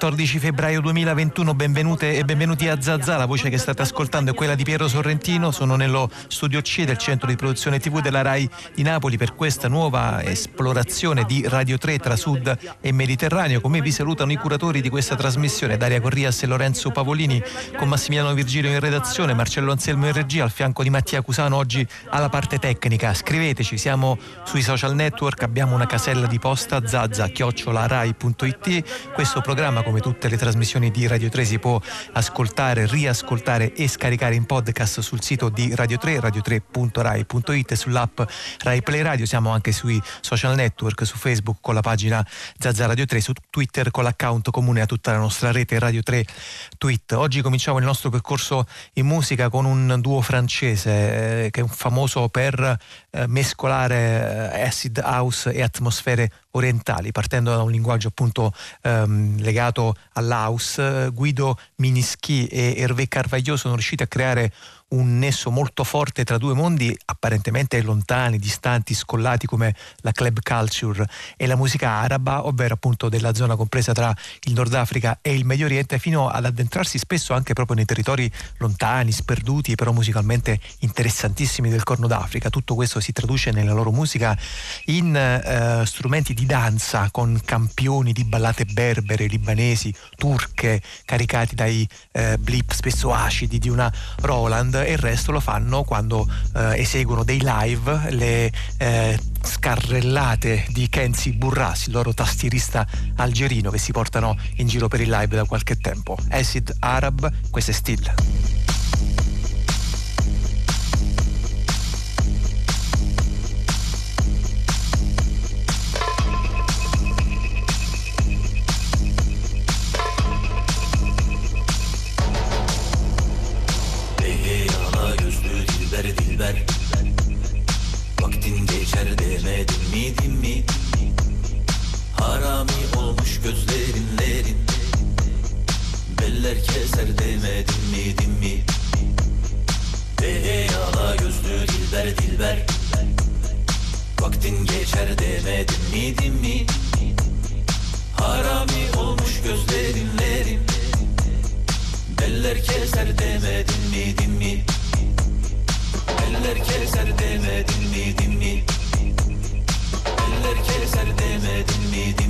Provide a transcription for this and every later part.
Domenica 14 febbraio 2021, benvenute e benvenuti a Zazza, la voce che state ascoltando è quella di Piero Sorrentino, sono nello studio C del centro di produzione TV della RAI di Napoli per questa nuova esplorazione di Radio 3 tra Sud e Mediterraneo. Con me vi salutano i curatori di questa trasmissione, Daria Corrias e Lorenzo Pavolini, con Massimiliano Virgilio in redazione, Marcello Anselmo in regia, al fianco di Mattia Cusano oggi alla parte tecnica. Scriveteci, siamo sui social network, abbiamo una casella di posta zazza-rai.it, questo programma, come tutte le trasmissioni di Radio 3, si può ascoltare, riascoltare e scaricare in podcast sul sito di Radio 3, radio3.rai.it e sull'app Rai Play Radio. Siamo anche sui social network, su Facebook con la pagina Zazza Radio 3, su Twitter con l'account comune a tutta la nostra rete Radio 3 Tweet. Oggi cominciamo il nostro percorso in musica con un duo francese eh, che è famoso per eh, mescolare eh, acid house e atmosfere orientali, partendo da un linguaggio appunto ehm, legato all'house. Guido Minischi e Hervé Carvaglio sono riusciti a creare un nesso molto forte tra due mondi apparentemente lontani, distanti, scollati come la club culture e la musica araba, ovvero appunto della zona compresa tra il Nord Africa e il Medio Oriente, fino ad addentrarsi spesso anche proprio nei territori lontani, sperduti, però musicalmente interessantissimi del Corno d'Africa. Tutto questo si traduce nella loro musica in eh, strumenti di danza con campioni di ballate berbere, libanesi, turche, caricati dai eh, blip spesso acidi di una Roland e il resto lo fanno quando eh, eseguono dei live, le eh, scarrellate di Kenzi Burras, il loro tastierista algerino che si portano in giro per il live da qualche tempo. Acid Arab, questo è Still. Eser demedim mi din mi? Ey ala gözlü dilber dilber. Vaktin geçer demedim mi din mi? Harami olmuş gözlerinlerin Eller keser demedin mi din mi? Eller keser demedin mi din mi? Eller keser demedin mi din mi?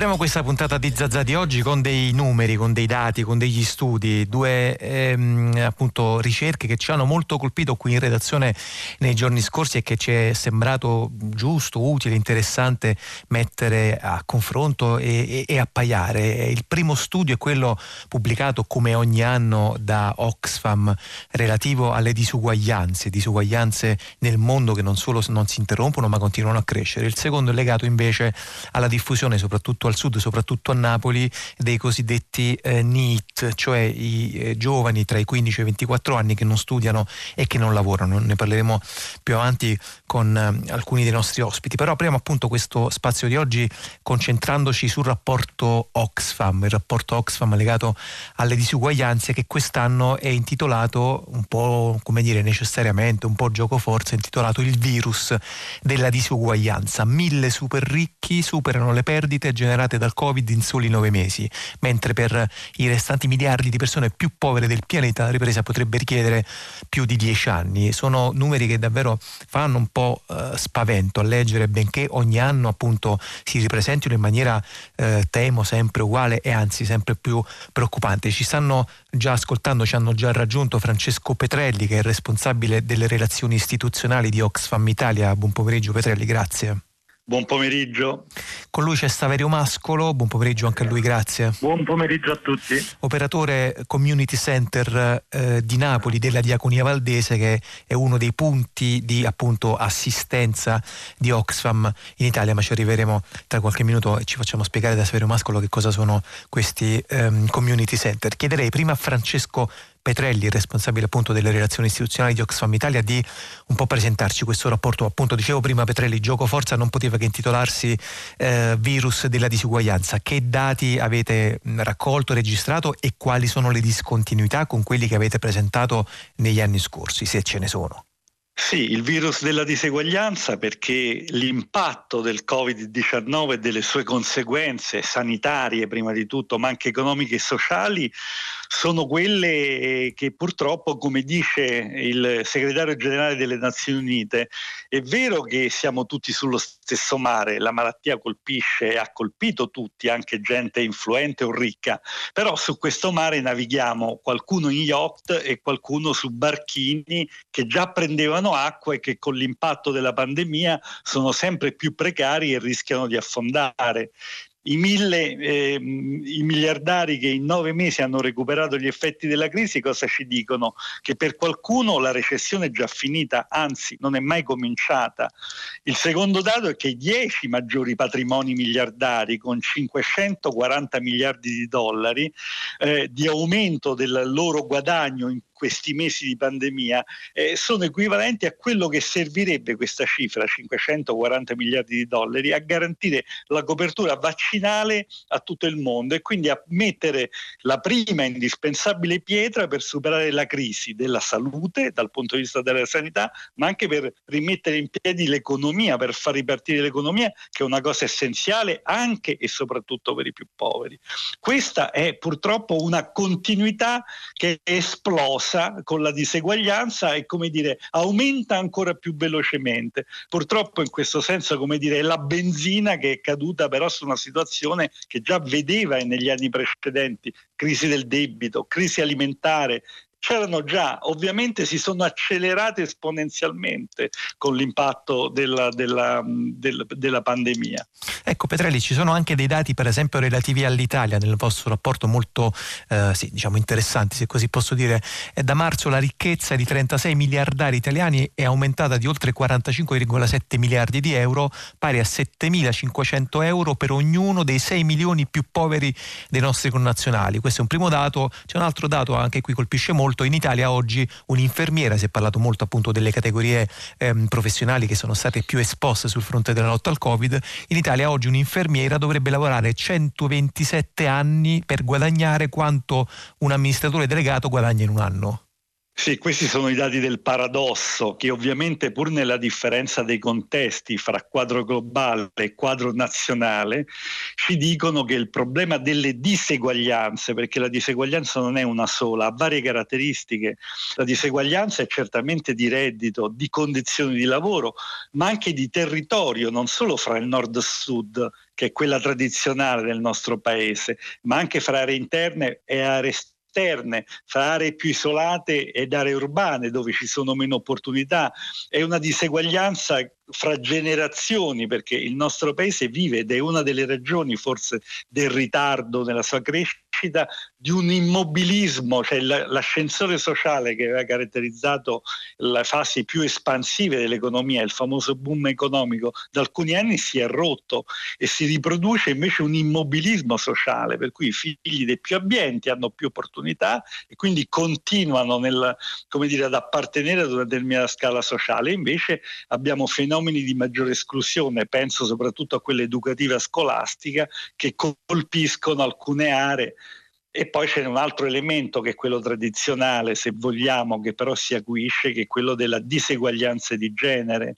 Apriamo questa puntata di Zazza di oggi con dei numeri, con dei dati, con degli studi, due ehm, appunto ricerche che ci hanno molto colpito qui in redazione nei giorni scorsi e che ci è sembrato giusto, utile, interessante mettere a confronto e, e, e appaiare. Il primo studio è quello pubblicato come ogni anno da Oxfam relativo alle disuguaglianze, disuguaglianze nel mondo che non solo non si interrompono ma continuano a crescere. Il secondo è legato invece alla diffusione soprattutto al sud, soprattutto a Napoli, dei cosiddetti eh, NEET, cioè i eh, giovani tra i 15 e i 24 anni che non studiano e che non lavorano. Ne parleremo più avanti con eh, alcuni dei nostri ospiti, però apriamo appunto questo spazio di oggi concentrandoci sul rapporto Oxfam, il rapporto Oxfam legato alle disuguaglianze che quest'anno è intitolato un po' come dire necessariamente, un po' gioco forza, intitolato il virus della disuguaglianza. Mille super ricchi superano le perdite generate generate dal Covid in soli nove mesi, mentre per i restanti miliardi di persone più povere del pianeta la ripresa potrebbe richiedere più di dieci anni. Sono numeri che davvero fanno un po' eh, spavento a leggere, benché ogni anno appunto si ripresentino in maniera, eh, temo, sempre uguale e anzi sempre più preoccupante. Ci stanno già ascoltando, ci hanno già raggiunto Francesco Petrelli che è responsabile delle relazioni istituzionali di Oxfam Italia. Buon pomeriggio Petrelli, grazie. Buon pomeriggio. Con lui c'è Saverio Mascolo, buon pomeriggio anche a lui, grazie. Buon pomeriggio a tutti. Operatore Community Center eh, di Napoli della Diaconia Valdese che è uno dei punti di appunto assistenza di Oxfam in Italia, ma ci arriveremo tra qualche minuto e ci facciamo spiegare da Saverio Mascolo che cosa sono questi ehm, Community Center. Chiederei prima a Francesco Petrelli, responsabile appunto delle relazioni istituzionali di Oxfam Italia, di un po' presentarci questo rapporto. Appunto, dicevo prima Petrelli, gioco forza non poteva che intitolarsi eh, Virus della disuguaglianza. Che dati avete raccolto, registrato e quali sono le discontinuità con quelli che avete presentato negli anni scorsi, se ce ne sono? Sì, il virus della diseguaglianza perché l'impatto del Covid-19 e delle sue conseguenze sanitarie prima di tutto, ma anche economiche e sociali, sono quelle che purtroppo, come dice il segretario generale delle Nazioni Unite, è vero che siamo tutti sullo stesso mare, la malattia colpisce e ha colpito tutti, anche gente influente o ricca, però su questo mare navighiamo qualcuno in yacht e qualcuno su barchini che già prendevano acqua e che con l'impatto della pandemia sono sempre più precari e rischiano di affondare i mille eh, i miliardari che in nove mesi hanno recuperato gli effetti della crisi cosa ci dicono? Che per qualcuno la recessione è già finita, anzi non è mai cominciata. Il secondo dato è che i dieci maggiori patrimoni miliardari con 540 miliardi di dollari eh, di aumento del loro guadagno in questi mesi di pandemia eh, sono equivalenti a quello che servirebbe questa cifra, 540 miliardi di dollari, a garantire la copertura vaccinale a tutto il mondo e quindi a mettere la prima indispensabile pietra per superare la crisi della salute dal punto di vista della sanità, ma anche per rimettere in piedi l'economia, per far ripartire l'economia, che è una cosa essenziale anche e soprattutto per i più poveri. Questa è purtroppo una continuità che è esplosa passa con la diseguaglianza e come dire aumenta ancora più velocemente. Purtroppo in questo senso come dire è la benzina che è caduta però su una situazione che già vedeva negli anni precedenti, crisi del debito, crisi alimentare, c'erano già, ovviamente si sono accelerate esponenzialmente con l'impatto della, della, della, della, pandemia. Ecco Petrelli, ci sono anche dei dati per esempio relativi all'Italia nel vostro rapporto molto eh, sì, diciamo interessanti se così posso dire. Da marzo la ricchezza di 36 miliardari italiani è aumentata di oltre 45,7 miliardi di euro, pari a 7.500 euro per ognuno dei 6 milioni più poveri dei nostri connazionali. Questo è un primo dato, c'è un altro dato anche qui colpisce molto molto. In Italia oggi un'infermiera, si è parlato molto appunto delle categorie ehm, professionali che sono state più esposte sul fronte della lotta al Covid, in Italia oggi un'infermiera dovrebbe lavorare 127 anni per guadagnare quanto un amministratore delegato guadagna in un anno. Sì, questi sono i dati del paradosso che ovviamente pur nella differenza dei contesti fra quadro globale e quadro nazionale ci dicono che il problema delle diseguaglianze, perché la diseguaglianza non è una sola, ha varie caratteristiche. La diseguaglianza è certamente di reddito, di condizioni di lavoro, ma anche di territorio, non solo fra il nord e sud, che è quella tradizionale del nostro paese, ma anche fra aree interne e aree esterne, fra aree più isolate ed aree urbane dove ci sono meno opportunità. È una diseguaglianza fra generazioni perché il nostro paese vive ed è una delle ragioni forse del ritardo nella sua crescita di un immobilismo, cioè l'ascensore sociale che aveva caratterizzato le fasi più espansive dell'economia, il famoso boom economico, da alcuni anni si è rotto e si riproduce invece un immobilismo sociale, per cui i figli dei più abbienti hanno più opportunità e quindi continuano nel, dire, ad appartenere ad una determinata scala sociale, invece abbiamo fenomeni di maggiore esclusione, penso soprattutto a quella educativa scolastica, che colpiscono alcune aree E poi c'è un altro elemento che è quello tradizionale, se vogliamo, che però si acuisce, che è quello della diseguaglianza di genere,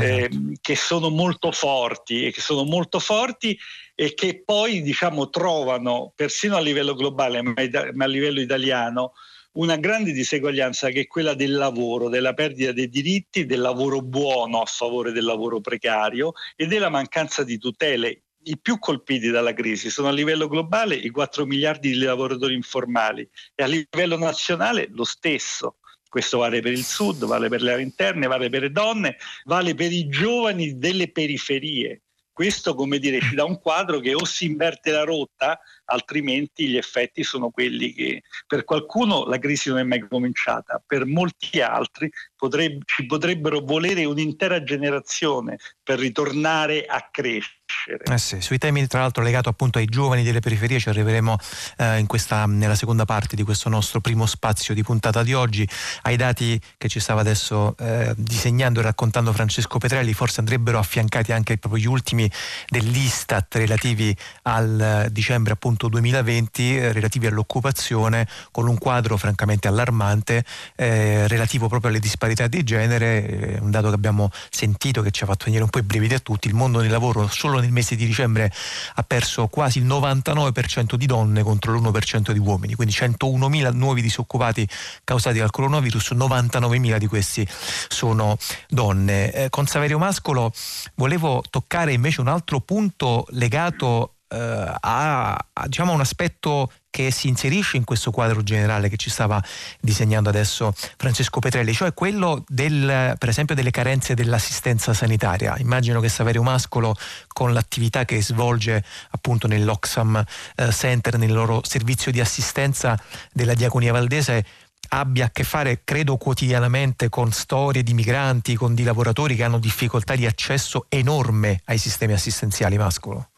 eh, che sono molto forti e che sono molto forti e che poi diciamo trovano persino a livello globale, ma a livello italiano, una grande diseguaglianza che è quella del lavoro, della perdita dei diritti, del lavoro buono a favore del lavoro precario e della mancanza di tutele i più colpiti dalla crisi sono a livello globale i 4 miliardi di lavoratori informali e a livello nazionale lo stesso. Questo vale per il sud, vale per le aree interne, vale per le donne, vale per i giovani delle periferie. Questo, come dire, ci dà un quadro che o si inverte la rotta, altrimenti gli effetti sono quelli che per qualcuno la crisi non è mai cominciata, per molti altri potrebbe, ci potrebbero volere un'intera generazione per ritornare a crescere. Eh sì, sui temi tra l'altro legati appunto ai giovani delle periferie ci arriveremo eh, questa, nella seconda parte di questo nostro primo spazio di puntata di oggi. Ai dati che ci stava adesso eh, disegnando e raccontando Francesco Petrelli forse andrebbero affiancati anche proprio gli ultimi dell'Istat relativi al dicembre appunto 2020 eh, relativi all'occupazione con un quadro francamente allarmante eh, relativo proprio alle disparità di genere, un dato che abbiamo sentito che ci ha fatto venire un po' i brividi a tutti, il mondo del lavoro solo nel mese di dicembre ha perso quasi il 99% di donne contro l'1% di uomini, quindi 101.000 nuovi disoccupati causati dal coronavirus, 99.000 di questi sono donne. Eh, con Saverio Mascolo volevo toccare invece un altro punto legato eh, a, a diciamo, un aspetto che si inserisce in questo quadro generale che ci stava disegnando adesso Francesco Petrelli, cioè quello del, per esempio delle carenze dell'assistenza sanitaria. Immagino che Saverio Mascolo con l'attività che svolge appunto nell'Oxfam eh, Center, nel loro servizio di assistenza della Diaconia Valdese, abbia a che fare, credo, quotidianamente con storie di migranti, con di lavoratori che hanno difficoltà di accesso enorme ai sistemi assistenziali mascolo.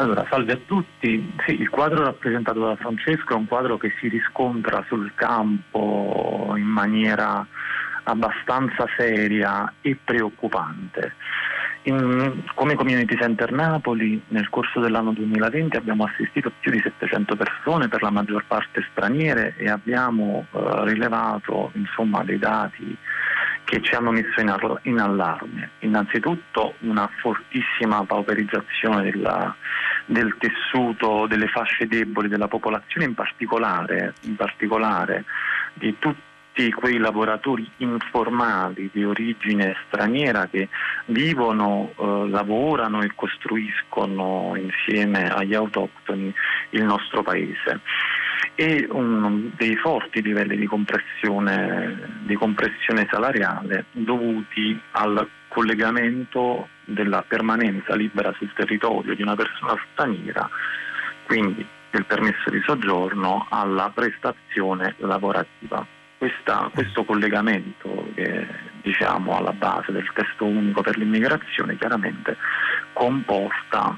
Allora, salve a tutti. Sì, il quadro rappresentato da Francesco è un quadro che si riscontra sul campo in maniera abbastanza seria e preoccupante. In, come Community Center Napoli nel corso dell'anno 2020 abbiamo assistito più di 700 persone, per la maggior parte straniere, e abbiamo eh, rilevato insomma, dei dati che ci hanno messo in, in allarme. Innanzitutto una fortissima pauperizzazione della, del tessuto delle fasce deboli della popolazione, in particolare, in particolare di tutti quei lavoratori informali di origine straniera che vivono, eh, lavorano e costruiscono insieme agli autoctoni il nostro paese e un, dei forti livelli di compressione, di compressione salariale dovuti al collegamento della permanenza libera sul territorio di una persona straniera, quindi del permesso di soggiorno, alla prestazione lavorativa. Questa, questo collegamento che diciamo alla base del testo unico per l'immigrazione chiaramente comporta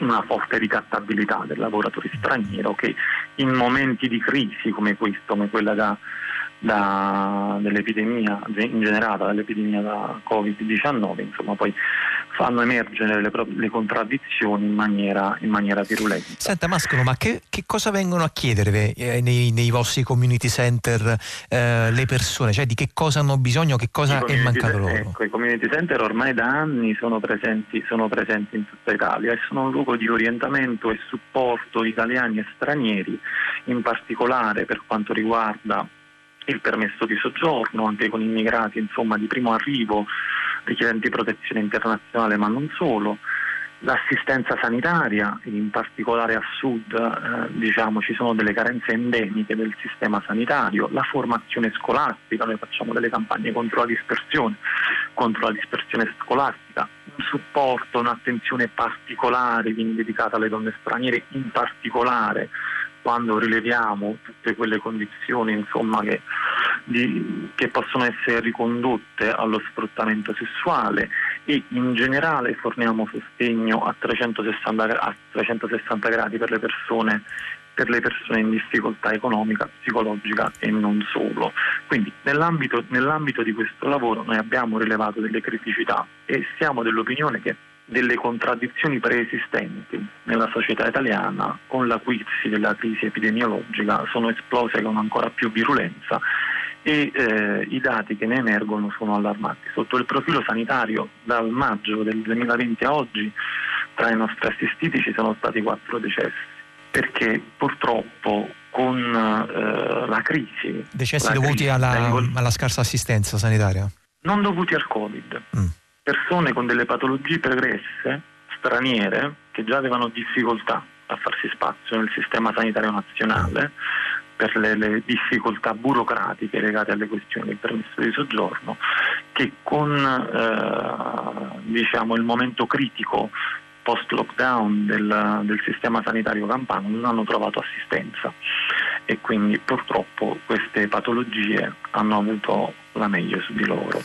una forte ricattabilità del lavoratore straniero che in momenti di crisi come questo, come quella da da, dell'epidemia ingenerata dall'epidemia da Covid-19, insomma poi fanno emergere le, le contraddizioni in maniera, in maniera, virulenta. Senta Mascolo, ma che, che cosa vengono a chiedere eh, nei, nei, vostri community center eh, le persone? Cioè di che cosa hanno bisogno, che cosa è mancato loro? Ecco, I community center ormai da anni sono presenti, sono presenti in tutta Italia e sono un luogo di orientamento e supporto italiani e stranieri, in particolare per quanto riguarda il permesso di soggiorno anche con immigrati insomma, di primo arrivo richiedenti protezione internazionale ma non solo, l'assistenza sanitaria, in particolare a sud eh, diciamo, ci sono delle carenze endemiche del sistema sanitario, la formazione scolastica, noi facciamo delle campagne contro la dispersione, contro la dispersione scolastica, un supporto, un'attenzione particolare quindi dedicata alle donne straniere, in particolare quando rileviamo tutte quelle condizioni insomma, che, di, che, possono essere ricondotte allo sfruttamento sessuale e in generale forniamo sostegno a 360, a 360 gradi per le, persone, per le persone in difficoltà economica, psicologica e non solo. Quindi nell'ambito, nell'ambito di questo lavoro noi abbiamo rilevato delle criticità e siamo dell'opinione che delle contraddizioni preesistenti nella società italiana con l'acuirsi della crisi epidemiologica sono esplose con ancora più virulenza e eh, i dati che ne emergono sono allarmanti. Sotto il profilo sanitario dal maggio del 2020 a oggi tra i nostri assistiti ci sono stati quattro decessi perché purtroppo con eh, la crisi... Decessi la dovuti crisi, alla, alla, scarsa assistenza sanitaria? Non dovuti al Covid. Mm persone con delle patologie pregresse, straniere, che già avevano difficoltà a farsi spazio nel sistema sanitario nazionale per le, le difficoltà burocratiche legate alle questioni del permesso di soggiorno, che con eh, diciamo, il momento critico post lockdown del, del, sistema sanitario campano non hanno trovato assistenza. E quindi purtroppo queste patologie hanno avuto la meglio su di loro.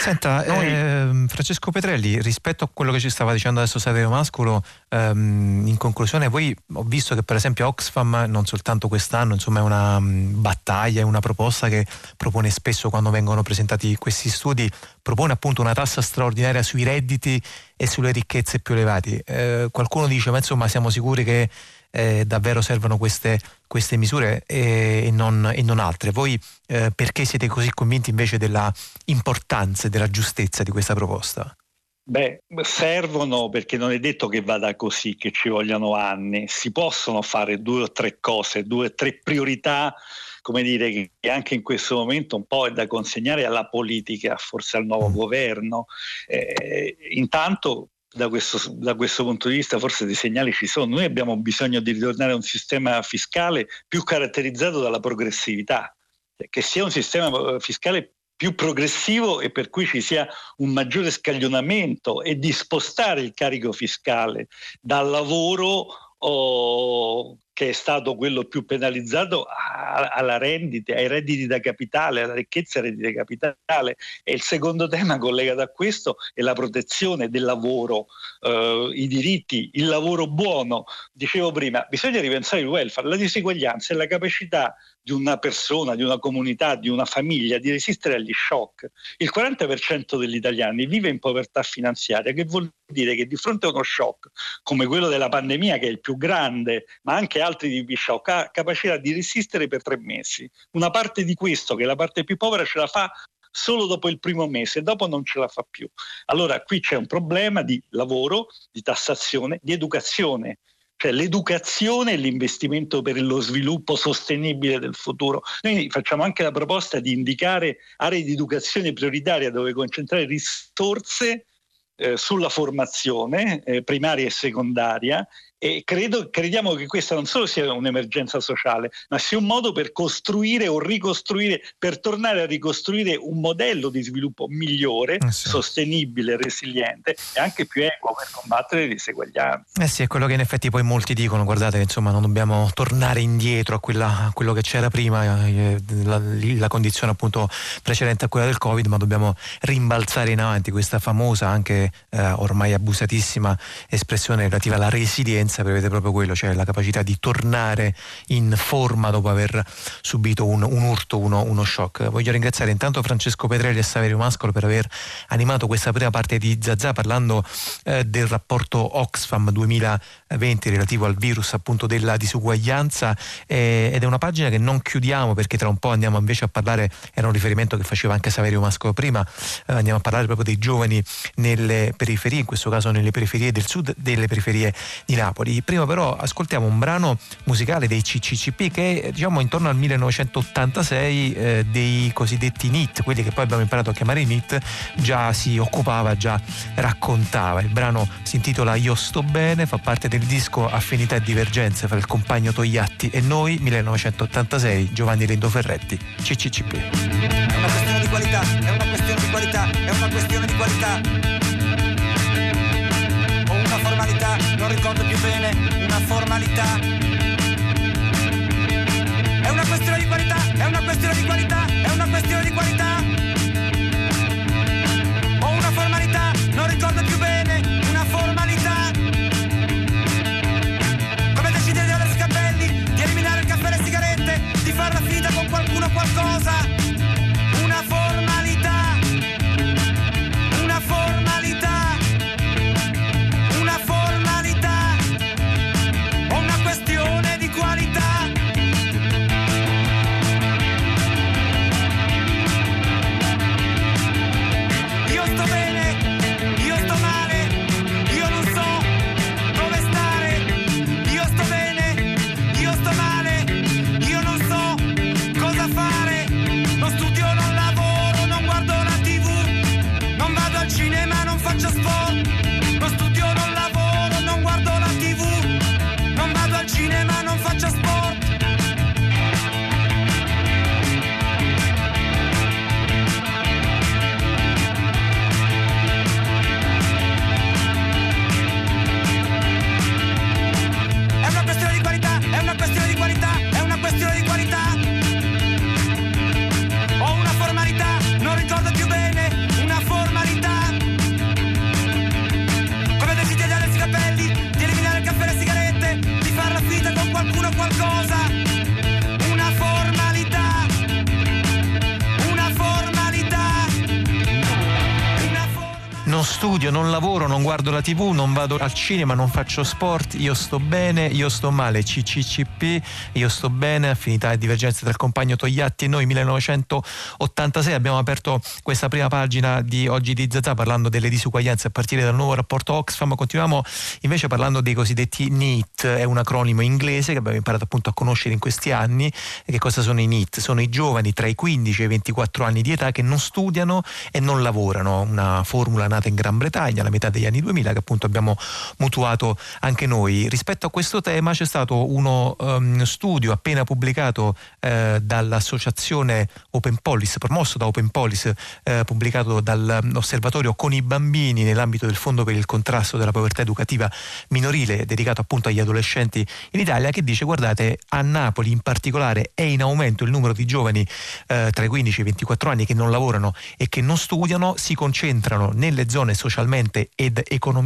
Senta, Noi... eh, Francesco Petrelli, rispetto a quello che ci stava dicendo adesso Saverio Mascolo, ehm, in conclusione, poi ho visto che per esempio Oxfam, non soltanto quest'anno, insomma è una um, battaglia, è una proposta che propone spesso quando vengono presentati questi studi, propone appunto una tassa straordinaria sui redditi e sulle ricchezze più elevate. Eh, qualcuno dice, ma insomma siamo sicuri che eh, davvero servono queste, queste misure e, e, non, e, non, altre. Voi eh, perché siete così convinti invece della importanza e della giustezza di questa proposta? Beh, servono perché non è detto che vada così, che ci vogliano anni. Si possono fare due o tre cose, due o tre priorità, come dire, che anche in questo momento un po' è da consegnare alla politica, forse al nuovo mm. governo. Eh, intanto da questo, da questo, punto di vista forse dei segnali ci sono. Noi abbiamo bisogno di ritornare a un sistema fiscale più caratterizzato dalla progressività, cioè che sia un sistema eh, fiscale più progressivo e per cui ci sia un maggiore scaglionamento e di spostare il carico fiscale dal lavoro o che è stato quello più penalizzato alla rendita, ai redditi da capitale, alla ricchezza redditi da capitale. E il secondo tema collegato a questo è la protezione del lavoro, eh, i diritti, il lavoro buono. Dicevo prima, bisogna ripensare il welfare, la diseguaglianza e la capacità di una persona, di una comunità, di una famiglia di resistere agli shock. Il 40% degli italiani vive in povertà finanziaria, che vuol dire che di fronte a uno shock come quello della pandemia, che è il più grande, ma anche altri tipi di shock, ha capacità di resistere per tre mesi. Una parte di questo, che è la parte più povera, ce la fa solo dopo il primo mese, dopo non ce la fa più. Allora qui c'è un problema di lavoro, di tassazione, di educazione cioè l'educazione e l'investimento per lo sviluppo sostenibile del futuro. Noi facciamo anche la proposta di indicare aree di educazione prioritaria dove concentrare risorse eh, sulla formazione eh, primaria e secondaria e credo, crediamo che questa non solo sia un'emergenza sociale, ma sia un modo per costruire o ricostruire, per tornare a ricostruire un modello di sviluppo migliore, eh sì. sostenibile, resiliente e anche più equo per combattere le diseguaglianze. Eh sì, è quello che in effetti poi molti dicono, guardate, insomma, non dobbiamo tornare indietro a, quella, a quello che c'era prima, eh, la, la, condizione appunto precedente a quella del Covid, ma dobbiamo rimbalzare in avanti questa famosa, anche eh, ormai abusatissima espressione relativa alla resilienza esperienza prevede proprio quello, cioè la capacità di tornare in forma dopo aver subito un, un urto, uno, uno, shock. Voglio ringraziare intanto Francesco Petrelli e Saverio Mascolo per aver animato questa prima parte di Zazà parlando eh, del rapporto Oxfam 2020 relativo al virus appunto della disuguaglianza eh, ed è una pagina che non chiudiamo perché tra un po' andiamo invece a parlare, era un riferimento che faceva anche Saverio Mascolo prima, eh, andiamo a parlare proprio dei giovani nelle periferie, in questo caso nelle periferie del sud, delle periferie di Napoli. Napoli. Prima però ascoltiamo un brano musicale dei CCCP che diciamo intorno al 1986 eh, dei cosiddetti NIT, quelli che poi abbiamo imparato a chiamare NIT, già si occupava, già raccontava. Il brano si intitola Io sto bene, fa parte del disco Affinità e divergenze fra il compagno Togliatti e noi 1986 Giovanni Lindo Ferretti, CCCP. È una questione di qualità, è una questione di qualità, è una questione di qualità non ricordo più bene, una formalità. È una questione di qualità, è una questione di qualità, è una questione di qualità. La tv, non vado al cinema, non faccio sport, io sto bene, io sto male, CCCP, io sto bene, affinità e divergenze tra il compagno Togliatti e noi 1986 abbiamo aperto questa prima pagina di oggi di Zazà parlando delle disuguaglianze a partire dal nuovo rapporto Oxfam, continuiamo invece parlando dei cosiddetti NEET, è un acronimo inglese che abbiamo imparato appunto a conoscere in questi anni, e che cosa sono i NEET? Sono i giovani tra i 15 e i 24 anni di età che non studiano e non lavorano, una formula nata in Gran Bretagna alla metà degli anni 2000 che appunto abbiamo mutuato anche noi. Rispetto a questo tema c'è stato uno um, studio appena pubblicato eh, dall'associazione Open Police, promosso da Open Police, eh, pubblicato dall'osservatorio con i bambini nell'ambito del Fondo per il contrasto della povertà educativa minorile dedicato appunto agli adolescenti in Italia che dice guardate a Napoli in particolare è in aumento il numero di giovani eh, tra i 15 e i 24 anni che non lavorano e che non studiano, si concentrano nelle zone socialmente ed economicamente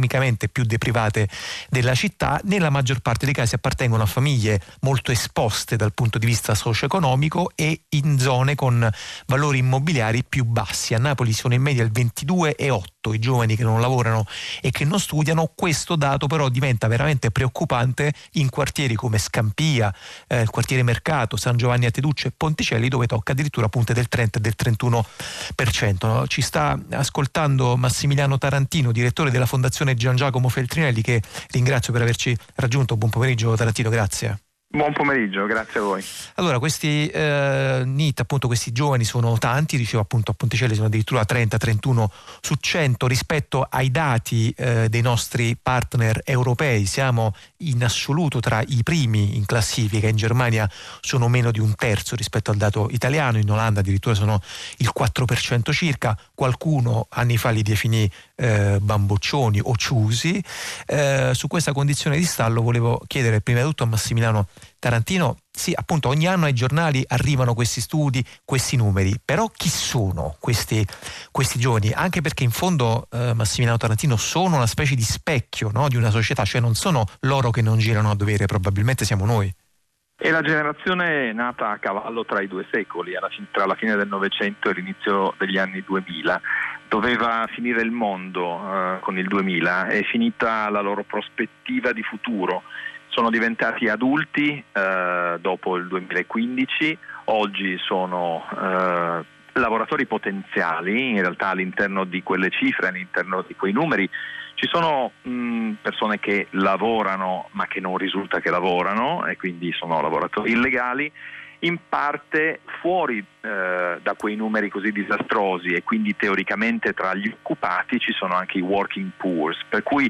più deprivate della città, nella maggior parte dei casi appartengono a famiglie molto esposte dal punto di vista socio-economico e in zone con valori immobiliari più bassi. A Napoli sono in media il 22,8 i giovani che non lavorano e che non studiano, questo dato però diventa veramente preoccupante in quartieri come Scampia, eh, il quartiere Mercato, San Giovanni a Teduccio e Ponticelli dove tocca addirittura punte del 30 e del 31%. Ci sta ascoltando Massimiliano Tarantino, direttore della Fondazione Gian Giacomo Feltrinelli che ringrazio per averci raggiunto. Buon pomeriggio Tarantino, grazie. Buon pomeriggio, grazie a voi. Allora, questi eh, NIT, appunto questi giovani sono tanti, dicevo appunto a Ponticelli sono addirittura 30-31 su 100 rispetto ai dati eh, dei nostri partner europei, siamo in assoluto tra i primi in classifica, in Germania sono meno di un terzo rispetto al dato italiano, in Olanda addirittura sono il 4% circa, qualcuno anni fa li definì eh, bamboccioni o ciusi. Eh, su questa condizione di stallo volevo chiedere prima di tutto a Massimiliano Tarantino, sì, appunto ogni anno ai giornali arrivano questi studi, questi numeri, però chi sono questi, questi giovani? Anche perché in fondo eh, Massimiliano Tarantino sono una specie di specchio no? di una società, cioè non sono loro che non girano a dovere, probabilmente siamo noi. È la generazione nata a cavallo tra i due secoli, tra la fine del Novecento e l'inizio degli anni 2000 doveva finire il mondo eh, con il 2000, è finita la loro prospettiva di futuro, sono diventati adulti eh, dopo il 2015, oggi sono eh, lavoratori potenziali, in realtà all'interno di quelle cifre, all'interno di quei numeri. Ci sono mh, persone che lavorano ma che non risulta che lavorano e quindi sono lavoratori illegali in parte fuori eh, da quei numeri così disastrosi e quindi teoricamente tra gli occupati ci sono anche i working poor, per cui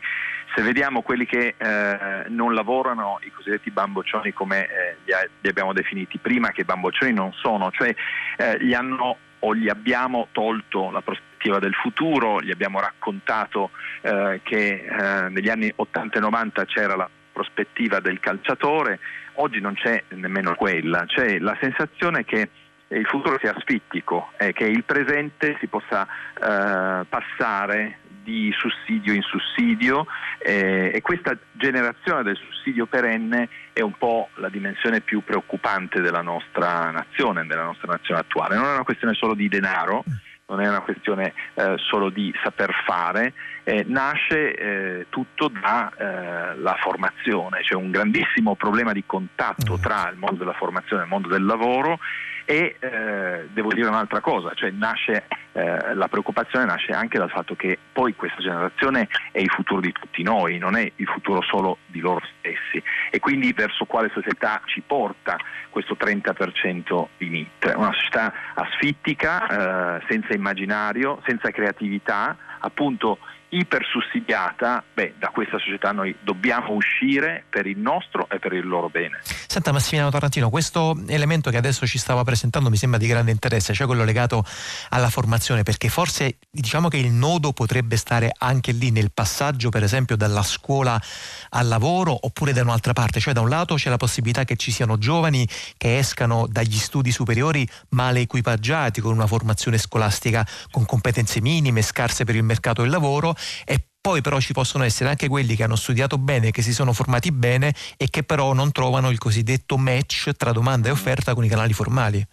se vediamo quelli che eh, non lavorano, i cosiddetti bamboccioni come eh, li, li, abbiamo definiti prima, che bamboccioni non sono, cioè eh, gli hanno o gli abbiamo tolto la prospettiva del futuro, gli abbiamo raccontato eh, che eh, negli anni 80 e 90 c'era la prospettiva del calciatore, oggi non c'è nemmeno quella, c'è la sensazione che il futuro sia asfittico e che il presente si possa eh, passare di sussidio in sussidio eh, e questa generazione del sussidio perenne è un po' la dimensione più preoccupante della nostra nazione, della nostra nazione attuale. Non è una questione solo di denaro, non è una questione eh, solo di saper fare, eh, nasce eh, tutto dalla eh, formazione, c'è un grandissimo problema di contatto mm. tra il mondo della formazione e il mondo del lavoro e eh, devo dire un'altra cosa, cioè nasce, eh, la preoccupazione nasce anche dal fatto che poi questa generazione è il futuro di tutti noi, non è il futuro solo di loro stessi. E quindi verso quale società ci porta questo 30% di NIT, una società asfittica, eh, senza immaginario, senza creatività, appunto ipersussidiata, beh, da questa società noi dobbiamo uscire per il nostro e per il loro bene. Senta Massimiliano Tarantino, questo elemento che adesso ci stava presentando mi sembra di grande interesse, cioè quello legato alla formazione, perché forse diciamo che il nodo potrebbe stare anche lì nel passaggio, per esempio, dalla scuola al lavoro oppure da un'altra parte, cioè da un lato c'è la possibilità che ci siano giovani che escano dagli studi superiori male equipaggiati con una formazione scolastica con competenze minime, scarse per il mercato del lavoro e poi però ci possono essere anche quelli che hanno studiato bene, che si sono formati bene e che però non trovano il cosiddetto match tra domanda e offerta con i canali formali.